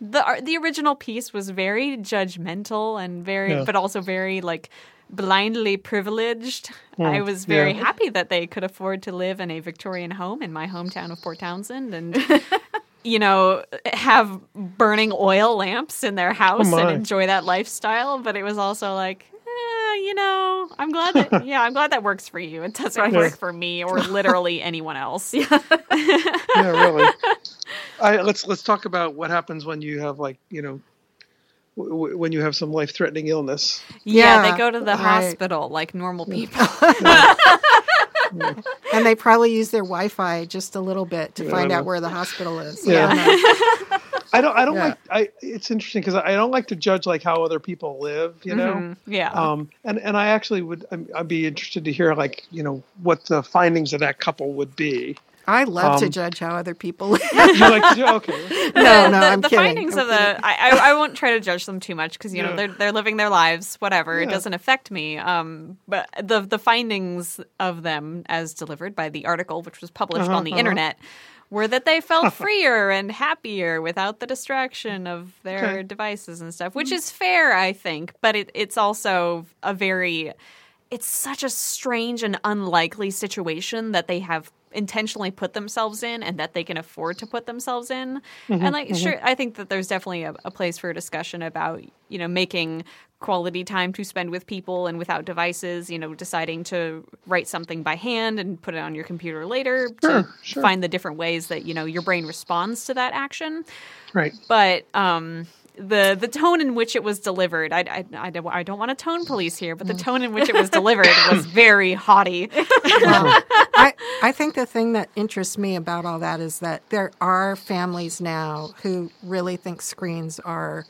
the ar- the original piece was very judgmental and very Yeah. but also very like blindly privileged. I was very Yeah. happy that they could afford to live in a Victorian home in my hometown of Port Townsend and [laughs] you know have burning oil lamps in their house and enjoy that lifestyle, but it was also like eh, you know, I'm glad that [laughs] yeah, I'm glad that works for you. It doesn't work for me or [laughs] literally anyone else. Yeah, really. I, let's let's talk about what happens when you have like you know w- w- when you have some life threatening illness. Yeah, Yeah, they go to the right. hospital like normal people. [laughs] and they probably use their wi-fi just a little bit to Yeah, find out where the hospital is Yeah. I don't. [laughs] I don't I don't Yeah. like I. It's interesting because I don't like to judge like how other people live. You know. Mhm, yeah. Um, and and I actually would I'd be interested to hear like you know what the findings of that couple would be. I love to Um, judge how other people [laughs] live You like to okay? [laughs] no no the, i'm the kidding findings I'm of the kidding. I, I I won't try to judge them too much because you know they're they're living their lives whatever it doesn't affect me um but the the findings of them as delivered by the article which was published Uh-huh, on the uh-huh. internet were that they felt [laughs] freer and happier without the distraction of their Okay. devices and stuff which is fair I think but it, it's also a very it's such a strange and unlikely situation that they have intentionally put themselves in and that they can afford to put themselves in. and like sure I think that there's definitely a, a place for a discussion about, you know, making quality time to spend with people and without devices, you know, deciding to write something by hand and put it on your computer later to Sure, sure. find the different ways that, you know, your brain responds to that action Right. but um the the tone in which it was delivered I, I, I, don't, I don't want to tone police here but the tone in which it was delivered was [laughs] very haughty Well, [laughs] I, I think the thing that interests me about all that is that there are families now who really think screens are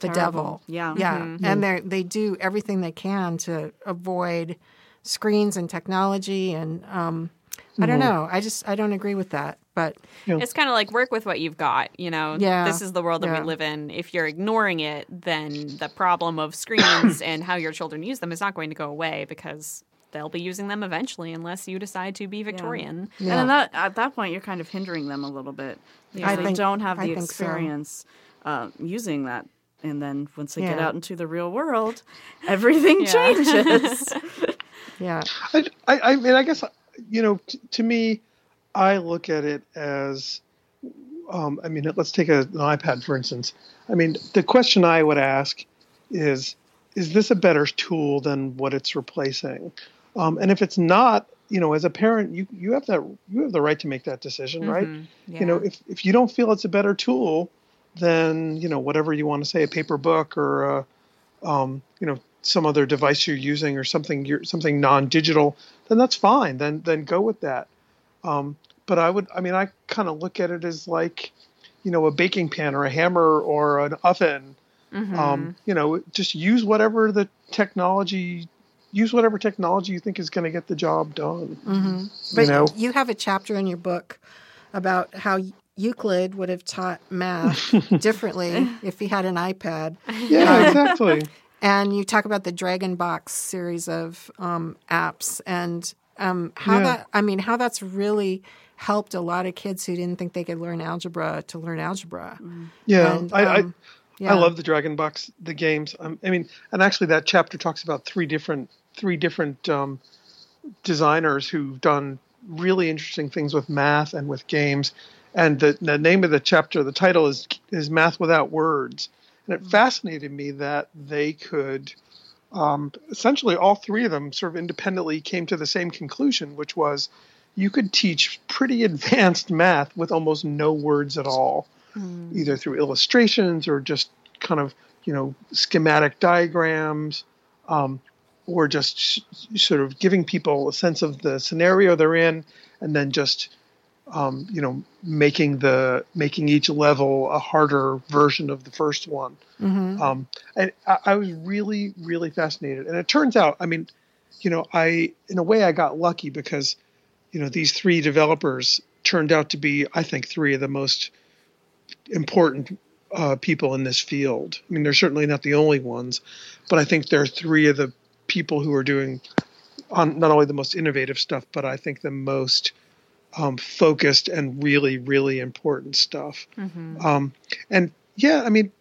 the devil. Yeah. Yeah. And they they do everything they can to avoid screens and technology and um, I don't know. I just I don't agree with that. But it's kind of like work with what you've got you know Yeah, this is the world that yeah. we live in if you're ignoring it then the problem of screens and how your children use them is not going to go away because they'll be using them eventually unless you decide to be victorian And then that, at that point, you're kind of hindering them a little bit. Because I they think- don't have the think so. experience uh, using that. And then once they get out into the real world, everything [laughs] Yeah. changes. [laughs] yeah. I, I, I mean, I guess you know, t- to me, I look at it as, um, I mean, let's take a, an iPad for instance. I mean, the question I would ask is, is this a better tool than what it's replacing? Um, and if it's not, you know, as a parent, you you have that you have the right to make that decision, right? You know, if if you don't feel it's a better tool, then you know whatever you want to say, a paper book or a, um, you know some other device you're using or something you're something non-digital, then that's fine. Then then go with that. Um, but I would, I mean, I kind of look at it as like, you know, a baking pan or a hammer or an oven. Um, you know, just use whatever the technology, use whatever technology you think is going to get the job done. But You know, you have a chapter in your book about how Euclid would have taught math [laughs] differently if he had an iPad. yeah, exactly. And you talk about the Dragon Box series of um, apps and um, how Yeah. that. I mean, how that's really helped a lot of kids who didn't think they could learn algebra to learn algebra. Yeah, And, I, um, I yeah. I love the Dragon Box, the games. Um, I mean, and actually, that chapter talks about three different three different um, designers who've done really interesting things with math and with games. And the, the name of the chapter, the title is is Math Without Words. And it fascinated me that they could um, essentially all three of them sort of independently came to the same conclusion, which was you could teach pretty [laughs] advanced math with almost no words at all, either through illustrations or just kind of you know schematic diagrams, um, or just sh- sort of giving people a sense of the scenario they're in, and then just um, you know making the making each level a harder version of the first one. Um, and I, I was really, really fascinated. And it turns out, I mean, you know, I, in a way, I got lucky because, you know, these three developers turned out to be, I think, three of the most important uh, people in this field. I mean, they're certainly not the only ones, but I think they're three of the people who are doing on not only the most innovative stuff, but I think the most um, focused and really, really important stuff. Um, and yeah, I mean,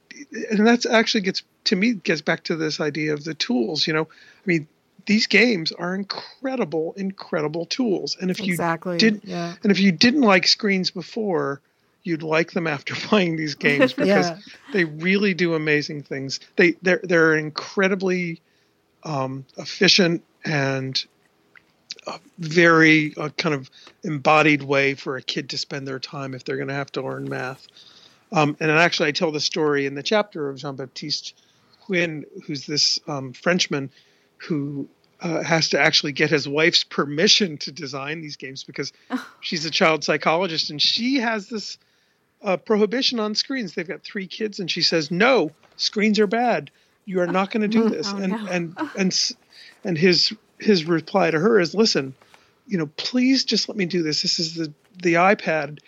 and that's actually gets to me gets back to this idea of the tools. You know, I mean, these games are incredible, incredible tools. And if you Exactly, did, yeah. and if you didn't like screens before, you'd like them after [laughs] playing these games [laughs] because Yeah. they really do amazing things. They they're they're incredibly um, efficient and a very uh, kind of embodied way for a kid to spend their time if they're going to have to learn math. Um, and actually, I tell the story in the chapter of Jean Baptiste Huynh, who's this um, Frenchman who uh, has to actually get his wife's permission to design these games because [laughs] she's a child psychologist and she has this uh, prohibition on screens. They've got three kids, and she says, "No, screens are bad. You are not going to do [laughs] this." and and and and his his reply to her is, "Listen, you know, please just let me do this. This is the the iPad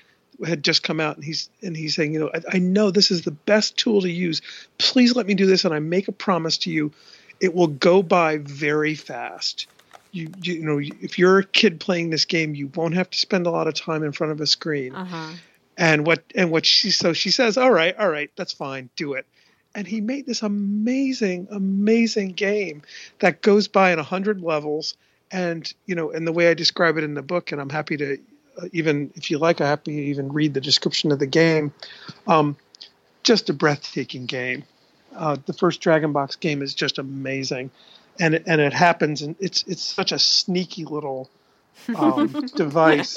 had just come out, and he's and he's saying, you know, I, I know this is the best tool to use. Please let me do this, and I make a promise to you, it will go by very fast." You, you know, if you're a kid playing this game, you won't have to spend a lot of time in front of a screen Uh-huh. and what and what she so she says all right all right that's fine do it and he made this amazing amazing game that goes by in 100 levels. And you know and the way i describe it in the book and i'm happy to uh, even if you like i'm happy to even read the description of the game. Um, just a breathtaking game. Uh, the first dragon box game is just amazing. And it, and it happens and it's it's such a sneaky little um, [laughs] device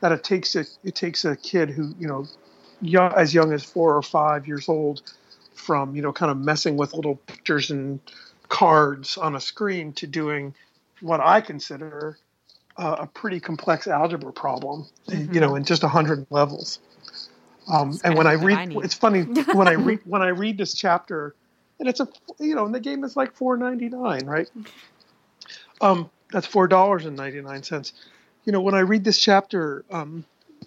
that it takes a it takes a kid who you know young, as young as four or five years old from you know kind of messing with little pictures and cards on a screen to doing what I consider uh, a pretty complex algebra problem you know in just a hundred levels. Um, and when I kinda I read it's funny [laughs] when I read when I read this chapter and it's a you know and the game is like four ninety nine right? Um, that's four dollars and ninety nine cents. You know, when I read this chapter, um,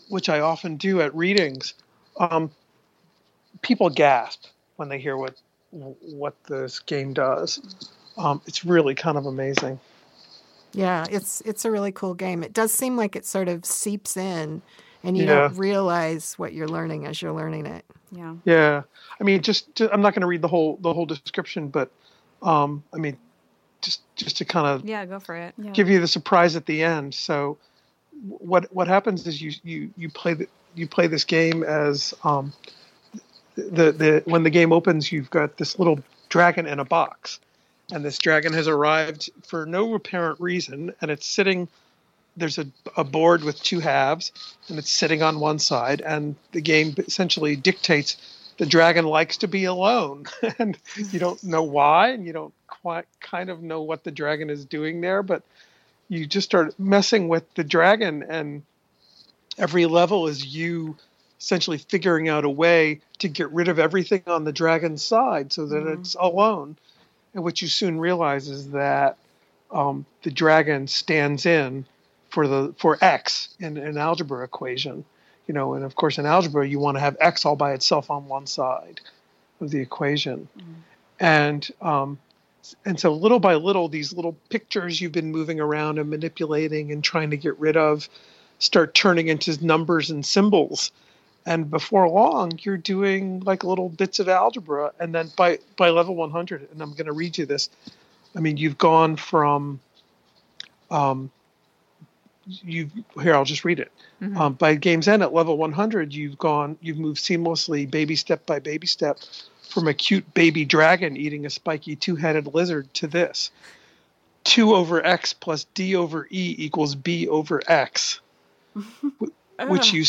which I often do at readings, um, people gasp when they hear what what this game does. Um, it's really kind of amazing. Yeah, it's it's a really cool game. It does seem like it sort of seeps in, and you Yeah. don't realize what you're learning as you're learning it. Yeah. Yeah, I mean, just to, I'm not going to read the whole the whole description, but um, I mean, just just to kind of Yeah, go for it. Yeah. give you the surprise at the end. So what what happens is you you you play the, you play this game as um, the the when the game opens, you've got this little dragon in a box, and this dragon has arrived for no apparent reason, and it's sitting. There's a, a board with two halves, and it's sitting on one side, and the game essentially dictates the dragon likes to be alone, [laughs] and you don't know why, and you don't quite kind of know what the dragon is doing there, but you just start messing with the dragon, and every level is you essentially figuring out a way to get rid of everything on the dragon's side so that it's alone. And what you soon realize is that um, the dragon stands in for the for x in an algebra equation. You know, and of course in algebra you want to have x all by itself on one side of the equation. And um, and so little by little, these little pictures you've been moving around and manipulating and trying to get rid of start turning into numbers and symbols. And before long, you're doing like little bits of algebra. And then by, by level 100, and I'm going to read you this, I mean, you've gone from, um, you here, I'll just read it. Um, by game's end at level 100, you've gone, you've moved seamlessly, baby step by baby step, from a cute baby dragon eating a spiky two-headed lizard to this. 2 over x plus d over e equals b over x, [laughs] which you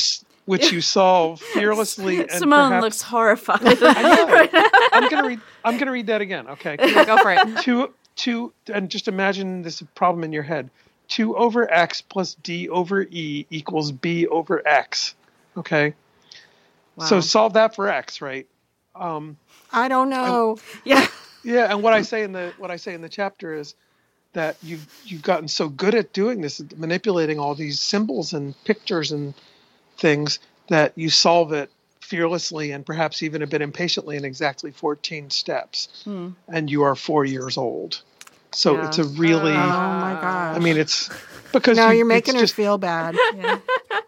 which you solve [laughs] fearlessly and Simone perhaps- looks horrified. [laughs] I'm gonna read. I'm gonna read that again. Okay. [laughs] Go for it. two two and just imagine this problem in your head. Two over x plus d over e equals b over x. Okay. So solve that for x, right? Um, I don't know. yeah. yeah, and what I say in the what I say in the chapter is that you've you've gotten so good at doing this, manipulating all these symbols and pictures and things that you solve it fearlessly and perhaps even a bit impatiently in exactly 14 steps, hmm. and you are four years old. So Yeah. it's a really, Oh, oh my gosh. I mean, it's because no, you, you're making her just, feel bad. [laughs]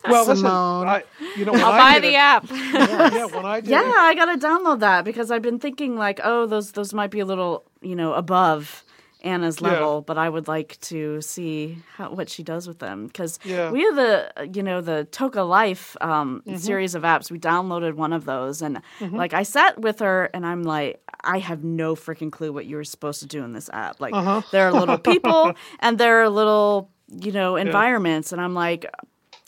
well. Listen, Simone. I, you know, I'll I buy the it- app. [laughs] Yeah, when I did Yeah, it, I gotta download that because I've been thinking like, oh, those those might be a little, you know, above Anna's Yeah. level, but I would like to see how, what she does with them because Yeah. we have the, you know, the Toca Life um, mm-hmm. series of apps. We downloaded one of those, and mm-hmm. like I sat with her, and I'm like, I have no freaking clue what you were supposed to do in this app. Like, uh-huh. there are little people, [laughs] and there are little, you know, environments, and I'm like,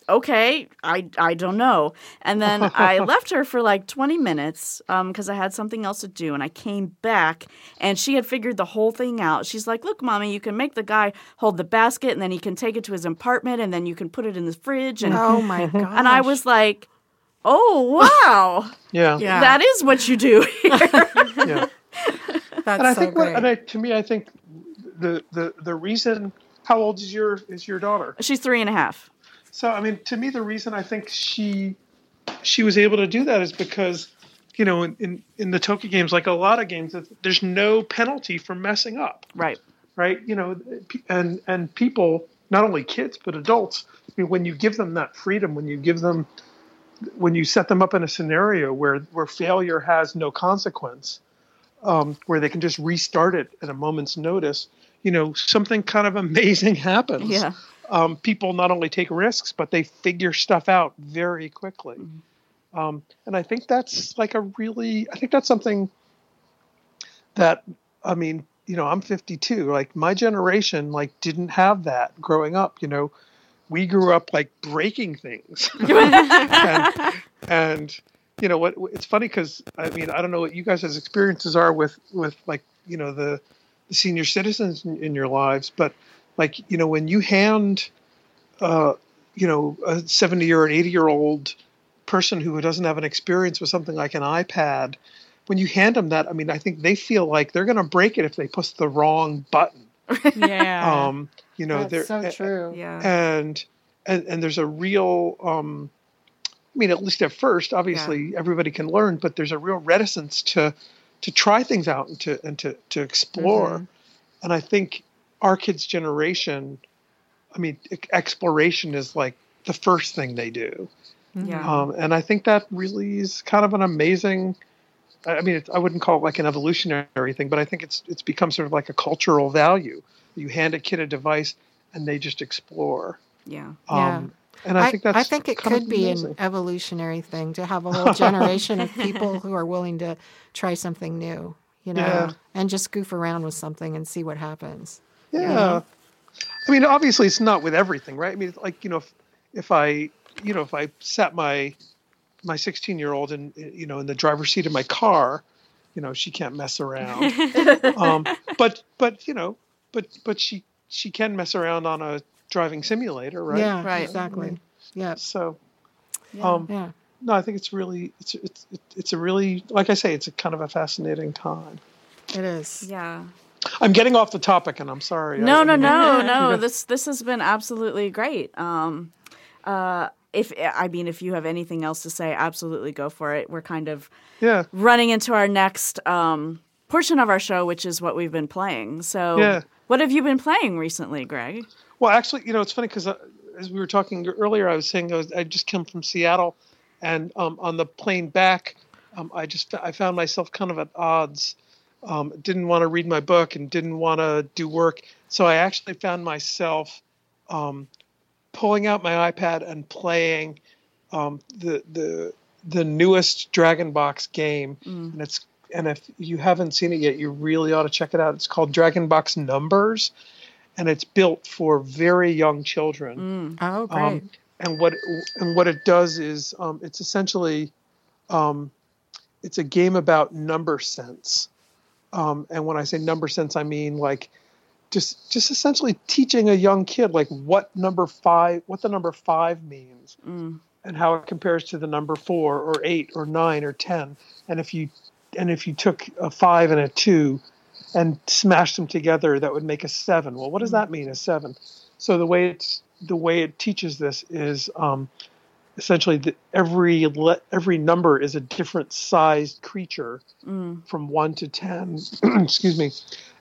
okay, I I don't know. And then [laughs] I left her for like 20 minutes um, because I had something else to do. And I came back and she had figured the whole thing out. She's like, look, mommy, you can make the guy hold the basket and then he can take it to his apartment and then you can put it in the fridge. And, Oh my god. [laughs] and I was like, oh, wow. [laughs] yeah, Yeah. That is what you do here. yeah. That's and I so think, what, and I, to me, I think the the the reason. How old is your is your daughter? She's three and a half. So I mean, to me, the reason I think she she was able to do that is because you know in in, in the Toca games, like a lot of games, there's no penalty for messing up, Right. right? You know, and and people, not only kids but adults, I mean, when you give them that freedom, when you give them when you set them up in a scenario where where failure has no consequence, um, where they can just restart it at a moment's notice, you know, something kind of amazing [laughs] happens. Yeah. Um, people not only take risks, but they figure stuff out very quickly. Um, and I think that's like a really, I think that's something that, I mean, you know, I'm 52. Like my generation, like didn't have that growing up. You know, we grew up like breaking things, [laughs] [laughs] and, and you know what? It's funny because I mean, I don't know what you guys' experiences are with with like you know the, the senior citizens in, in your lives, but like you know when you hand, uh, you know, a 70 or an 80 year old person who doesn't have an experience with something like an iPad, when you hand them that, I mean, I think they feel like they're going to break it if they push the wrong button. [laughs] Yeah. Um, you know, That's they're so true. Yeah. and and and there's a real um i mean at least at first obviously everybody can learn but there's a real reticence to to try things out and to and to to explore and i think our kids generation i mean e- exploration is like the first thing they do Yeah. um, and i think that really is kind of an amazing i I mean it, i wouldn't call it like an evolutionary thing but i think it's it's become sort of like a cultural value you hand a kid a device and they just explore yeah. Yeah. um, and I, think that's I think it could be amazing. an evolutionary thing to have a [laughs] whole generation of people who are willing to try something new, you know, Yeah. and just goof around with something and see what happens. Yeah. I mean, obviously, it's not with everything, right? I mean, like you know, if, if I, you know, if I sat my my 16 year old in you know in the driver's seat of my car, you know, she can't mess around. [laughs] um, but but you know, but but she she can mess around on a driving simulator, right? Yeah, Right. exactly. Yeah, So, um, yeah. no, I think it's really it's it's it's a really like I say, it's a kind of a fascinating time. It is. Yeah. I'm getting off the topic, and I'm sorry. No, I- no, I mean, no, [laughs] no. This this has been absolutely great. Um, uh, if I mean, if you have anything else to say, absolutely go for it. We're kind of Yeah. running into our next um, portion of our show, which is what we've been playing. So, Yeah. what have you been playing recently, Greg? Well, actually, you know, it's funny because uh, as we were talking earlier, I was saying I, was, I just came from Seattle, and um, on the plane back, um, I just I found myself kind of at odds. Um, didn't want to read my book and didn't want to do work, so I actually found myself um, pulling out my iPad and playing um, the the the newest Dragon Box game, and it's and if you haven't seen it yet, you really ought to check it out. It's called Dragon Box Numbers, and it's built for very young children. Oh, great. Um, and what and what it does is um, it's essentially um, it's a game about number sense. Um, and when I say number sense, I mean like just just essentially teaching a young kid like what number five what the number five means and how it compares to the number four or eight or nine or ten. And if you and if you took a five and a two and smashed them together, that would make a seven. Well, what does that mean, a seven? So the way it's the way it teaches this is um, essentially that every le- every number is a different sized creature from one to ten. [clears throat] excuse me,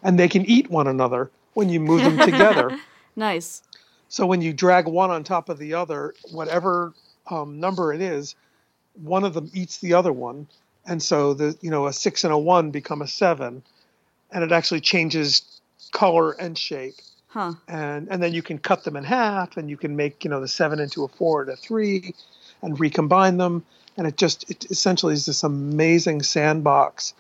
and they can eat one another when you move them together. [laughs] Nice. So when you drag one on top of the other, whatever um, number it is, one of them eats the other one, and so the you know a six and a one become a seven, and it actually changes color and shape, Huh. and and then you can cut them in half, and you can make you know the seven into a four and a three, and recombine them, and it just it essentially is this amazing sandbox,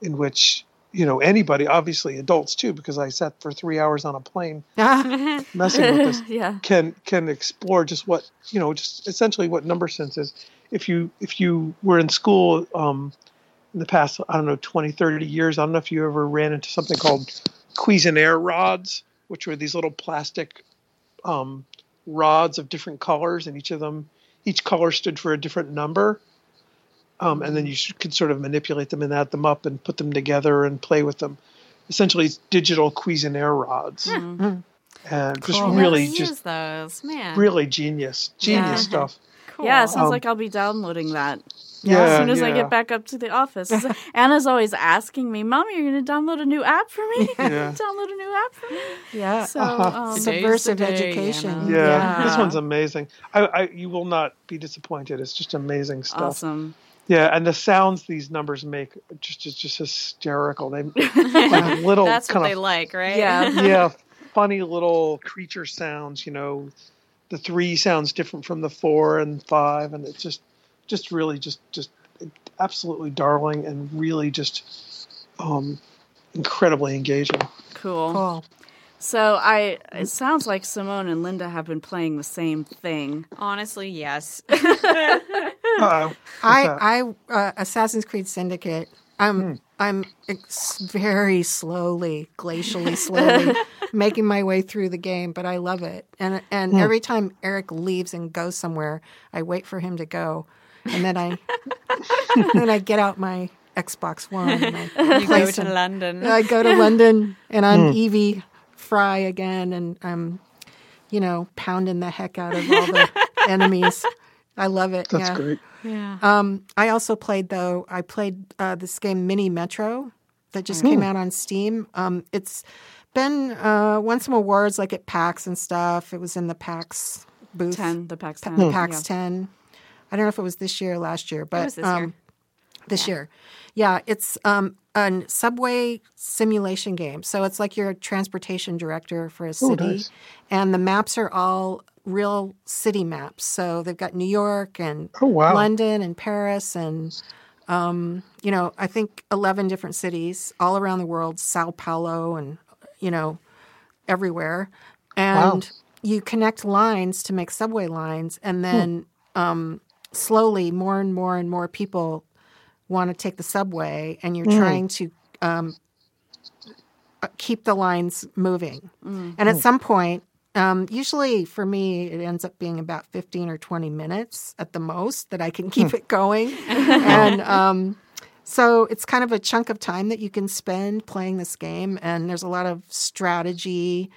in which you know anybody, obviously adults too, because I sat for three hours on a plane [laughs] messing with this Yeah. can can explore just what you know just essentially what number sense is if you if you were in school um, in the past i don't know 20 30 years i don't know if you ever ran into something called cuisenaire rods which were these little plastic um, rods of different colors and each of them each color stood for a different number um, and then you s- could sort of manipulate them and add them up and put them together and play with them essentially it's digital cuisenaire rods and just really Never just those, man. really genius, genius Yeah. stuff. [laughs] cool. Yeah, it sounds Um, like I'll be downloading that Yeah, as soon as I get back up to the office. [laughs] Anna's always asking me, "Mommy, are you're going to download a new app for me? Yeah. [laughs] download a new app for me?" yeah. So, um, Subversive day, education. Yeah, Yeah. this one's amazing. I, I, you will not be disappointed. It's just amazing stuff. awesome. Yeah, and the sounds these numbers make just just just hysterical. They like [laughs] little That's what kind they of like, right? Yeah. yeah, funny little creature sounds. You know, the three sounds different from the four and five, and it's just just really just just absolutely darling and really just um incredibly engaging. Cool. Cool. So I it sounds like Simone and Linda have been playing the same thing. Honestly, yes. [laughs] Uh, I, that? I, uh, Assassin's Creed Syndicate. I'm, I'm ex- very slowly, glacially slowly [laughs] making my way through the game, but I love it. And and every time Eric leaves and goes somewhere, I wait for him to go, and then I, [laughs] then I get out my Xbox One. And I [laughs] You go to some- London. I go to London and I'm Evie Frye again, and I'm, you know, pounding the heck out of all the [laughs] enemies. I love it. that's yeah. great. yeah. Um, I also played though. I played uh, this game Mini Metro that just came out on Steam. Um, it's been uh, won some awards like at PAX and stuff. It was in the PAX booth. Ten, the PAX ten. The PAX Yeah. 10. I don't know if it was this year or last year, but was this um, year. this year. Yeah, it's um, a subway simulation game. So it's like you're a transportation director for a city, nice. and the maps are all real city maps. So they've got New York and Oh, wow. London and Paris and um, you know I think eleven different cities all around the world, Sao Paulo and you know everywhere, and you connect lines to make subway lines, and then um, slowly more and more and more people want to take the subway, and you're trying to um, keep the lines moving. And at some point, um, usually for me, it ends up being about 15 or 20 minutes at the most that I can keep it going. [laughs] and um, so it's kind of a chunk of time that you can spend playing this game. And there's a lot of strategy.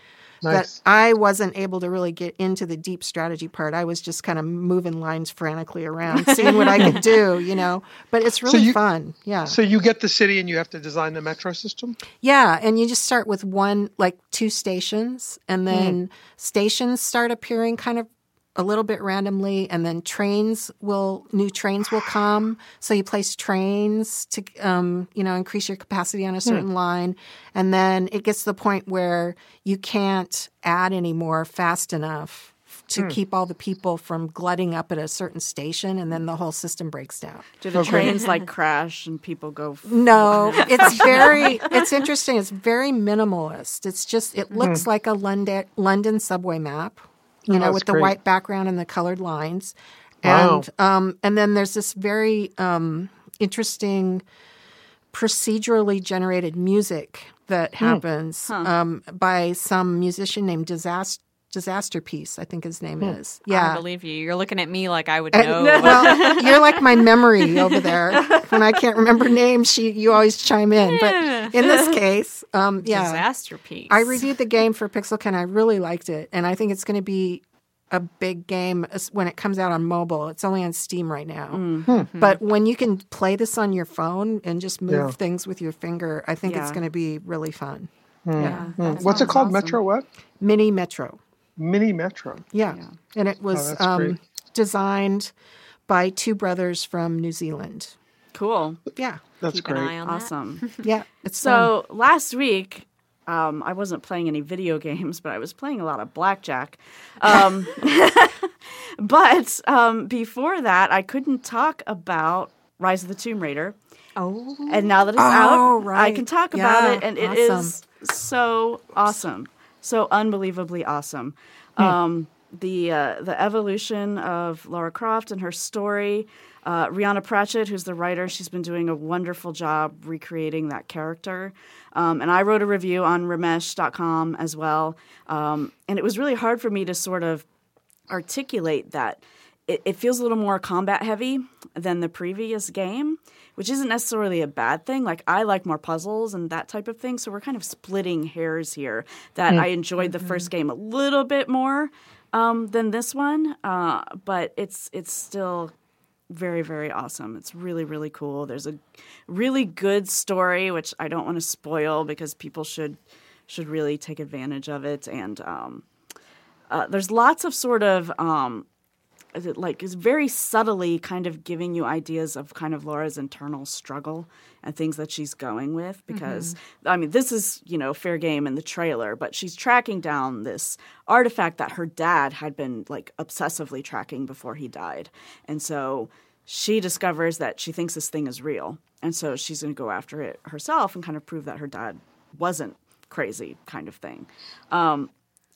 Nice. that I wasn't able to really get into the deep strategy part. I was just kind of moving lines frantically around, seeing what I could [laughs] do, you know. But it's really you- fun. Yeah. So you get the city and you have to design the metro system. Yeah, and you just start with one, like two stations, and then Hmm. stations start appearing kind of a little bit randomly, and then trains will new trains will come. So you place trains to, um, you know, increase your capacity on a certain Hmm. line, and then it gets to the point where you can't add any more fast enough Hmm. to keep all the people from glutting up at a certain station, and then the whole system breaks down. Do the trains like [laughs] crash and people go? No, [laughs] it's very it's interesting. It's very minimalist. It's just it looks like a London London subway map, you know, that's with the white background and the colored lines. Wow. And um and then there's this very um interesting procedurally generated music that happens um, by some musician named Disaster Disasterpeace, I think his name is. Yeah i believe you. You're looking at me like I would know. [laughs] well, [laughs] you're like my memory over there. [laughs] When I can't remember names, she you always chime in. But in this case, um, yeah, Disaster piece. I reviewed the game for Pixelkin. I really liked it, and I think it's going to be a big game when it comes out on mobile. It's only on Steam right now, Mm-hmm. but when you can play this on your phone and just move Yeah. things with your finger, I think it's going to be really fun. Yeah, that What's it called? awesome. Metro what? Mini Metro. Mini Metro. Yeah. And it was Oh, um, designed by two brothers from New Zealand. Cool, Yeah. That's Keep an great. eye on that. awesome. [laughs] Yeah. It's fun. So last week, um, I wasn't playing any video games, but I was playing a lot of blackjack. Um, [laughs] but um, before that, I couldn't talk about Rise of the Tomb Raider. Oh. And now that it's Oh, out, I can talk Yeah, about it, and it is awesome. so awesome, so unbelievably awesome. Um, the uh, the evolution of Lara Croft and her story. Uh, Rhianna Pratchett, who's the writer, she's been doing a wonderful job recreating that character. Um, and I wrote a review on Ramesh.com as well. Um, and it was really hard for me to sort of articulate that it, it feels a little more combat heavy than the previous game, which isn't necessarily a bad thing. Like I like more puzzles and that type of thing, so we're kind of splitting hairs here. That I enjoyed the first game a little bit more um, than this one, uh, but it's it's still very very awesome. It's really really cool. There's a really good story which i don't want to spoil because people should should really take advantage of it. And um, uh, there's lots of sort of um, is it like is very subtly kind of giving you ideas of kind of Lara's internal struggle and things that she's going with because I mean this is you know fair game in the trailer but she's tracking down this artifact that her dad had been like obsessively tracking before he died. And so she discovers that she thinks this thing is real. And so she's going to go after it herself and kind of prove that her dad wasn't crazy kind of thing. Um,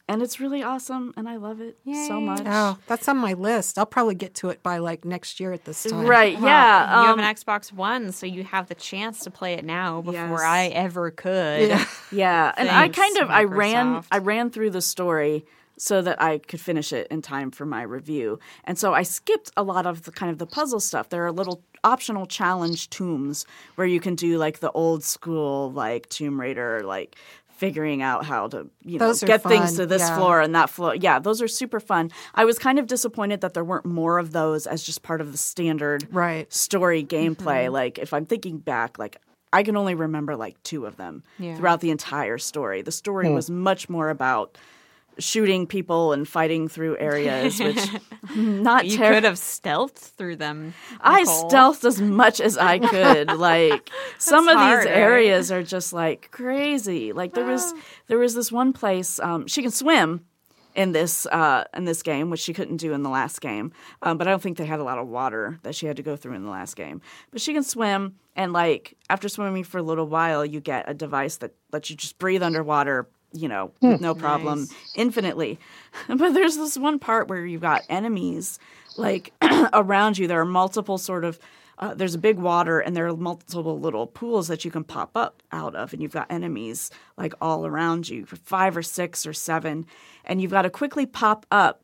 and it's really awesome and I love it so much Oh, that's on my list. I'll probably get to it by like next year at this time. Right, Well, yeah. you um, have an Xbox One, so you have the chance to play it now before Yes. I ever could. Yeah. [laughs] Yeah, and I kind of I ran I ran through the story so that I could finish it in time for my review. And so I skipped a lot of the kind of the puzzle stuff. There are little optional challenge tombs where you can do like the old school like Tomb Raider like figuring out how to you know Those are get things to this yeah. floor and that floor. Yeah, those are super fun. I was kind of disappointed that there weren't more of those as just part of the standard Right. story gameplay. Mm-hmm. Like if I'm thinking back, like I can only remember like two of them Yeah. throughout the entire story. The story Hmm. was much more about shooting people and fighting through areas, which [laughs] not You ter- could have stealthed through them. I stealthed as much as I could. [laughs] like some of hard, these areas are just like crazy. Like there was there was this one place um, she can swim in this uh, in this game, which she couldn't do in the last game. Um, but I don't think they had a lot of water that she had to go through in the last game. But she can swim, and like after swimming for a little while, you get a device that lets you just breathe underwater. You know, with no problem, Nice. infinitely. [laughs] But there's this one part where you've got enemies like [clears throat] around you. There are multiple sort of uh, there's a big water and there are multiple little pools that you can pop up out of, and you've got enemies like all around you, five or six or seven, and you've got to quickly pop up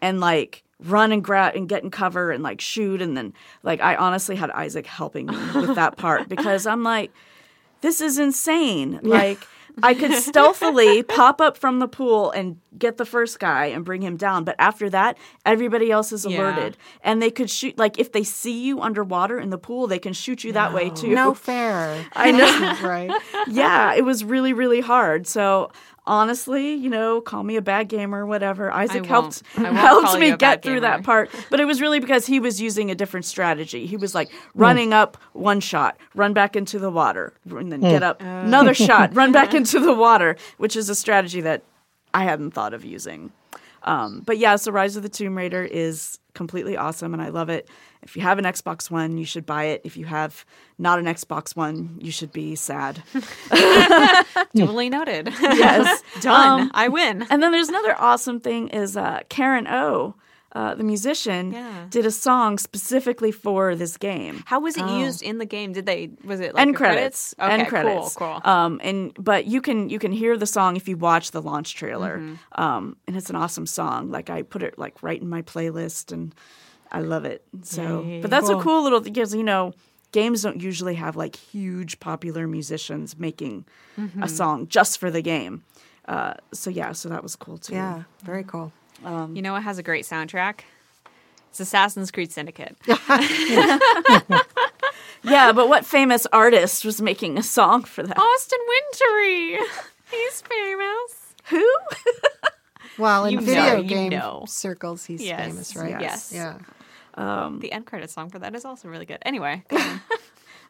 and like run and grab and get in cover and like shoot, and then like I honestly had Isaac helping me with that part [laughs] because I'm like this is insane. Like, I could stealthily [laughs] pop up from the pool and get the first guy and bring him down. But after that, everybody else is Yeah. alerted. And they could shoot, like, if they see you underwater in the pool, they can shoot you that way too. No fair. I know. [laughs] right. [laughs] yeah, it was really, really hard. So honestly, you know, call me a bad gamer, whatever. Isaac helped won't. I won't helped me get through gamer. that part. But it was really because he was using a different strategy. He was like running up one shot, run back into the water, and then get mm. up oh. another shot, run [laughs] back into the water, which is a strategy that I hadn't thought of using. Um, but yeah, so Rise of the Tomb Raider is completely awesome, and I love it. If you have an Xbox One, you should buy it. If you have not an Xbox One, you should be sad. [laughs] Duly [laughs] noted. Yes, [laughs] Done. Um, I win. And then there's another awesome thing is uh, Karen O, uh, the musician, Yeah. did a song specifically for this game. How was it Oh. used in the game? Did they was it like end the credits, Okay, end credits. Cool, cool. Um, and but you can you can hear the song if you watch the launch trailer. Mm-hmm. Um, and it's an awesome song. Like I put it like right in my playlist, and I love it. So, Yay. but that's Cool. a cool little because you know games don't usually have like huge popular musicians making Mm-hmm. a song just for the game. Uh, so yeah, so that was cool too. Yeah. Very cool. Um, you know what has a great soundtrack? It's Assassin's Creed Syndicate. [laughs] [laughs] Yeah, but what famous artist was making a song for that? Austin Wintory. He's famous. Who? [laughs] Well, in You know, video you game know. circles, he's Yes, famous, right? yes. Yeah. Um, the end credit song for that is also really good. Anyway,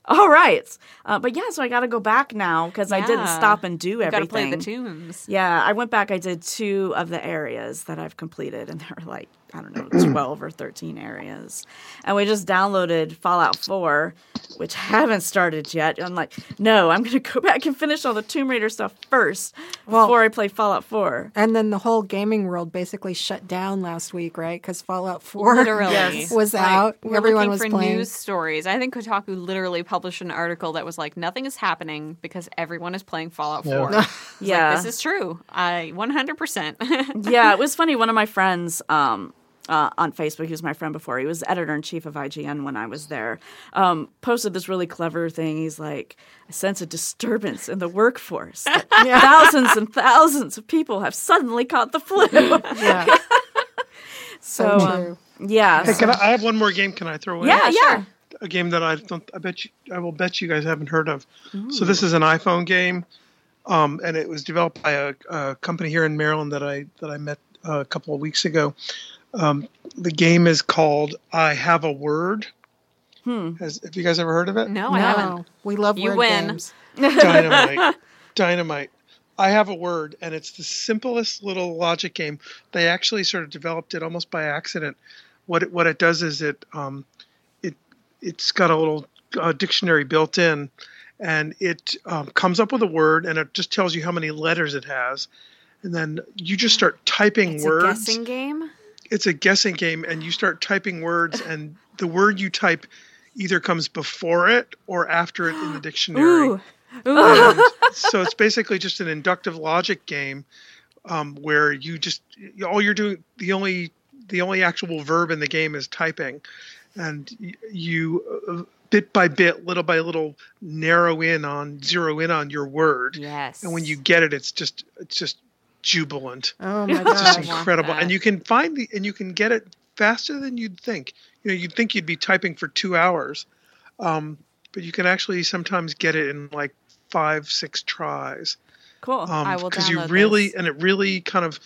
All right. Uh, but yeah, so I got to go back now because I didn't Yeah. stop and do you got to everything. play the tunes. Yeah, I went back. I did two of the areas that I've completed, and there were like I don't know, [clears throat] twelve or thirteen areas. And we just downloaded Fallout Four, which I haven't started yet. I'm like, no, I'm going to go [laughs] back and finish all the Tomb Raider stuff first before I play Fallout Four. And then the whole gaming world basically shut down last week, right? Because Fallout 4 Literally [laughs] Yes. was Like, out. we're Everyone looking was for playing. news stories. I think Kotaku literally published an article that was like, "Nothing is happening because everyone is playing Fallout 4." It's [laughs] Yeah. like, this is true. I 100. percent yeah, it was funny. One of my friends um, uh, on Facebook, he was my friend before, he was editor in chief of IGN when I was there, um, posted this really clever thing. He's like, I sense a disturbance in the workforce. [laughs] Thousands and thousands of people have suddenly caught the flu. Yeah. [laughs] so, So um, yeah. Hey, so- can I, I have one more game? Can I throw in? yeah, yeah. a game that I don't. I bet you. I will bet you guys haven't heard of. So this is an iPhone game, um, and it was developed by a, a company here in Maryland that I that I met uh, a couple of weeks ago. Um, the game is called I Have a Word. Has have you guys ever heard of it? No, I haven't. We love You word win. games. Dynamite. [laughs] Dynamite. I have a word, and it's the simplest little logic game. They actually sort of developed it almost by accident. What it, what it does is it um, it it's got a little uh, dictionary built in, and it um, comes up with a word, and it just tells you how many letters it has, and then you just start typing It's words a guessing game. It's a guessing game and you start typing words and the word you type either comes before it or after it in the dictionary. And [laughs] so it's basically just an inductive logic game um, where you just all you're doing the only the only actual verb in the game is typing. And you uh, bit by bit little by little narrow in on zero in on your word. Yes. and when you get it it's just it's just jubilant. Oh my god, [laughs] it's just incredible. And you can find the and you can get it faster than you'd think. You know you'd think you'd be typing for two hours um, but you can actually sometimes get it in like five six tries. Cool. I will because you really this. and it really kind of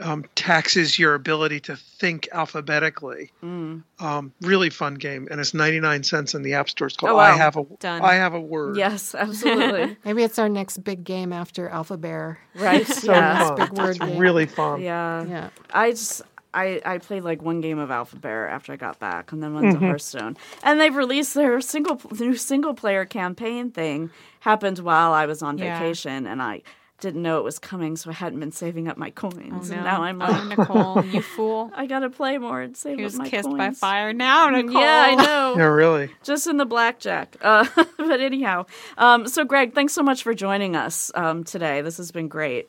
um, taxes your ability to think alphabetically Mm. um, really fun game and it's 99 cents in the app store it's called Oh, wow. i have a Done. I have a word yes, [laughs] absolutely. [laughs] Maybe it's our next big game after Alphabear. right. so [laughs] yeah. fun. big word it's game. really fun Yeah. Yeah. I just I, I played like one game of Alphabear after I got back, and then went to Hearthstone. And they've released their single new single player campaign thing. Happened while I was on Yeah. vacation, and I didn't know it was coming, so I hadn't been saving up my coins. Oh, And now I'm like, oh, Nicole, you [laughs] fool. I gotta play more and save He up was my kissed coins. by fire. Now, Nicole. Yeah, I know. [laughs] yeah really Just in the blackjack. Uh, [laughs] but anyhow, um, so Greg, thanks so much for joining us um, today. This has been great.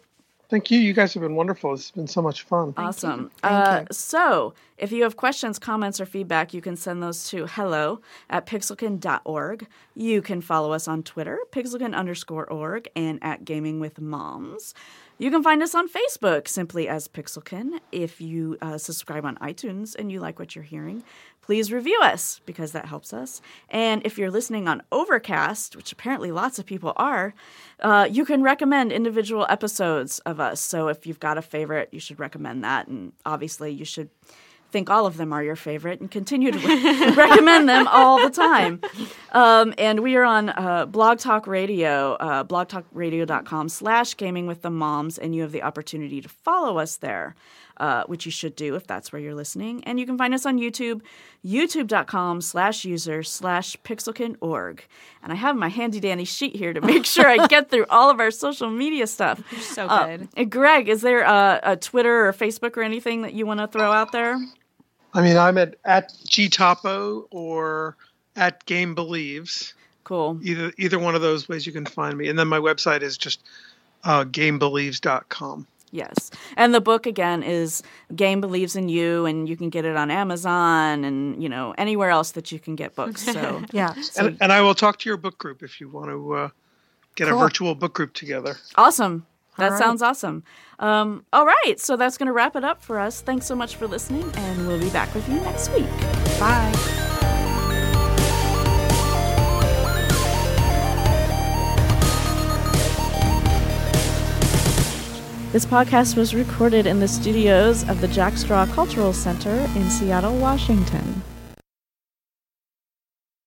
Thank you. You guys have been wonderful. It's been so much fun. Awesome. Thank uh. So, if you have questions, comments, or feedback, you can send those to hello at pixelkin.org. You can follow us on Twitter, pixelkin underscore org, and at Gaming with Moms. You can find us on Facebook simply as Pixelkin. If you uh, subscribe on iTunes and you like what you're hearing, please review us because that helps us. And if you're listening on Overcast, which apparently lots of people are, uh, you can recommend individual episodes of us. So if you've got a favorite, you should recommend that. And obviously, you should think all of them are your favorite and continue to re- [laughs] recommend them all the time. Um, and we are on uh, Blog Talk Radio, uh, blogtalkradio.com slash gaming with the moms, and you have the opportunity to follow us there, uh, which you should do if that's where you're listening. And you can find us on YouTube, youtube.com slash user slash pixelkin.org. And I have my handy dandy sheet here to make sure I get through all of our social media stuff. So Uh, good. and Greg, is there a, a Twitter or Facebook or anything that you want to throw out there? I mean, I'm at at gtoppo or at Game Believes. Cool. Either either one of those ways you can find me. And then my website is just uh, gamebelieves.com. Yes. And the book again is Game Believes in You and you can get it on Amazon and, you know, anywhere else that you can get books. So [laughs] Yeah. And, and I will talk to your book group if you want to uh, get a virtual book group together. awesome. That right. sounds awesome. Um, all right. So that's going to wrap it up for us. Thanks so much for listening, and we'll be back with you next week. Bye. This podcast was recorded in the studios of the Jack Straw Cultural Center in Seattle, Washington.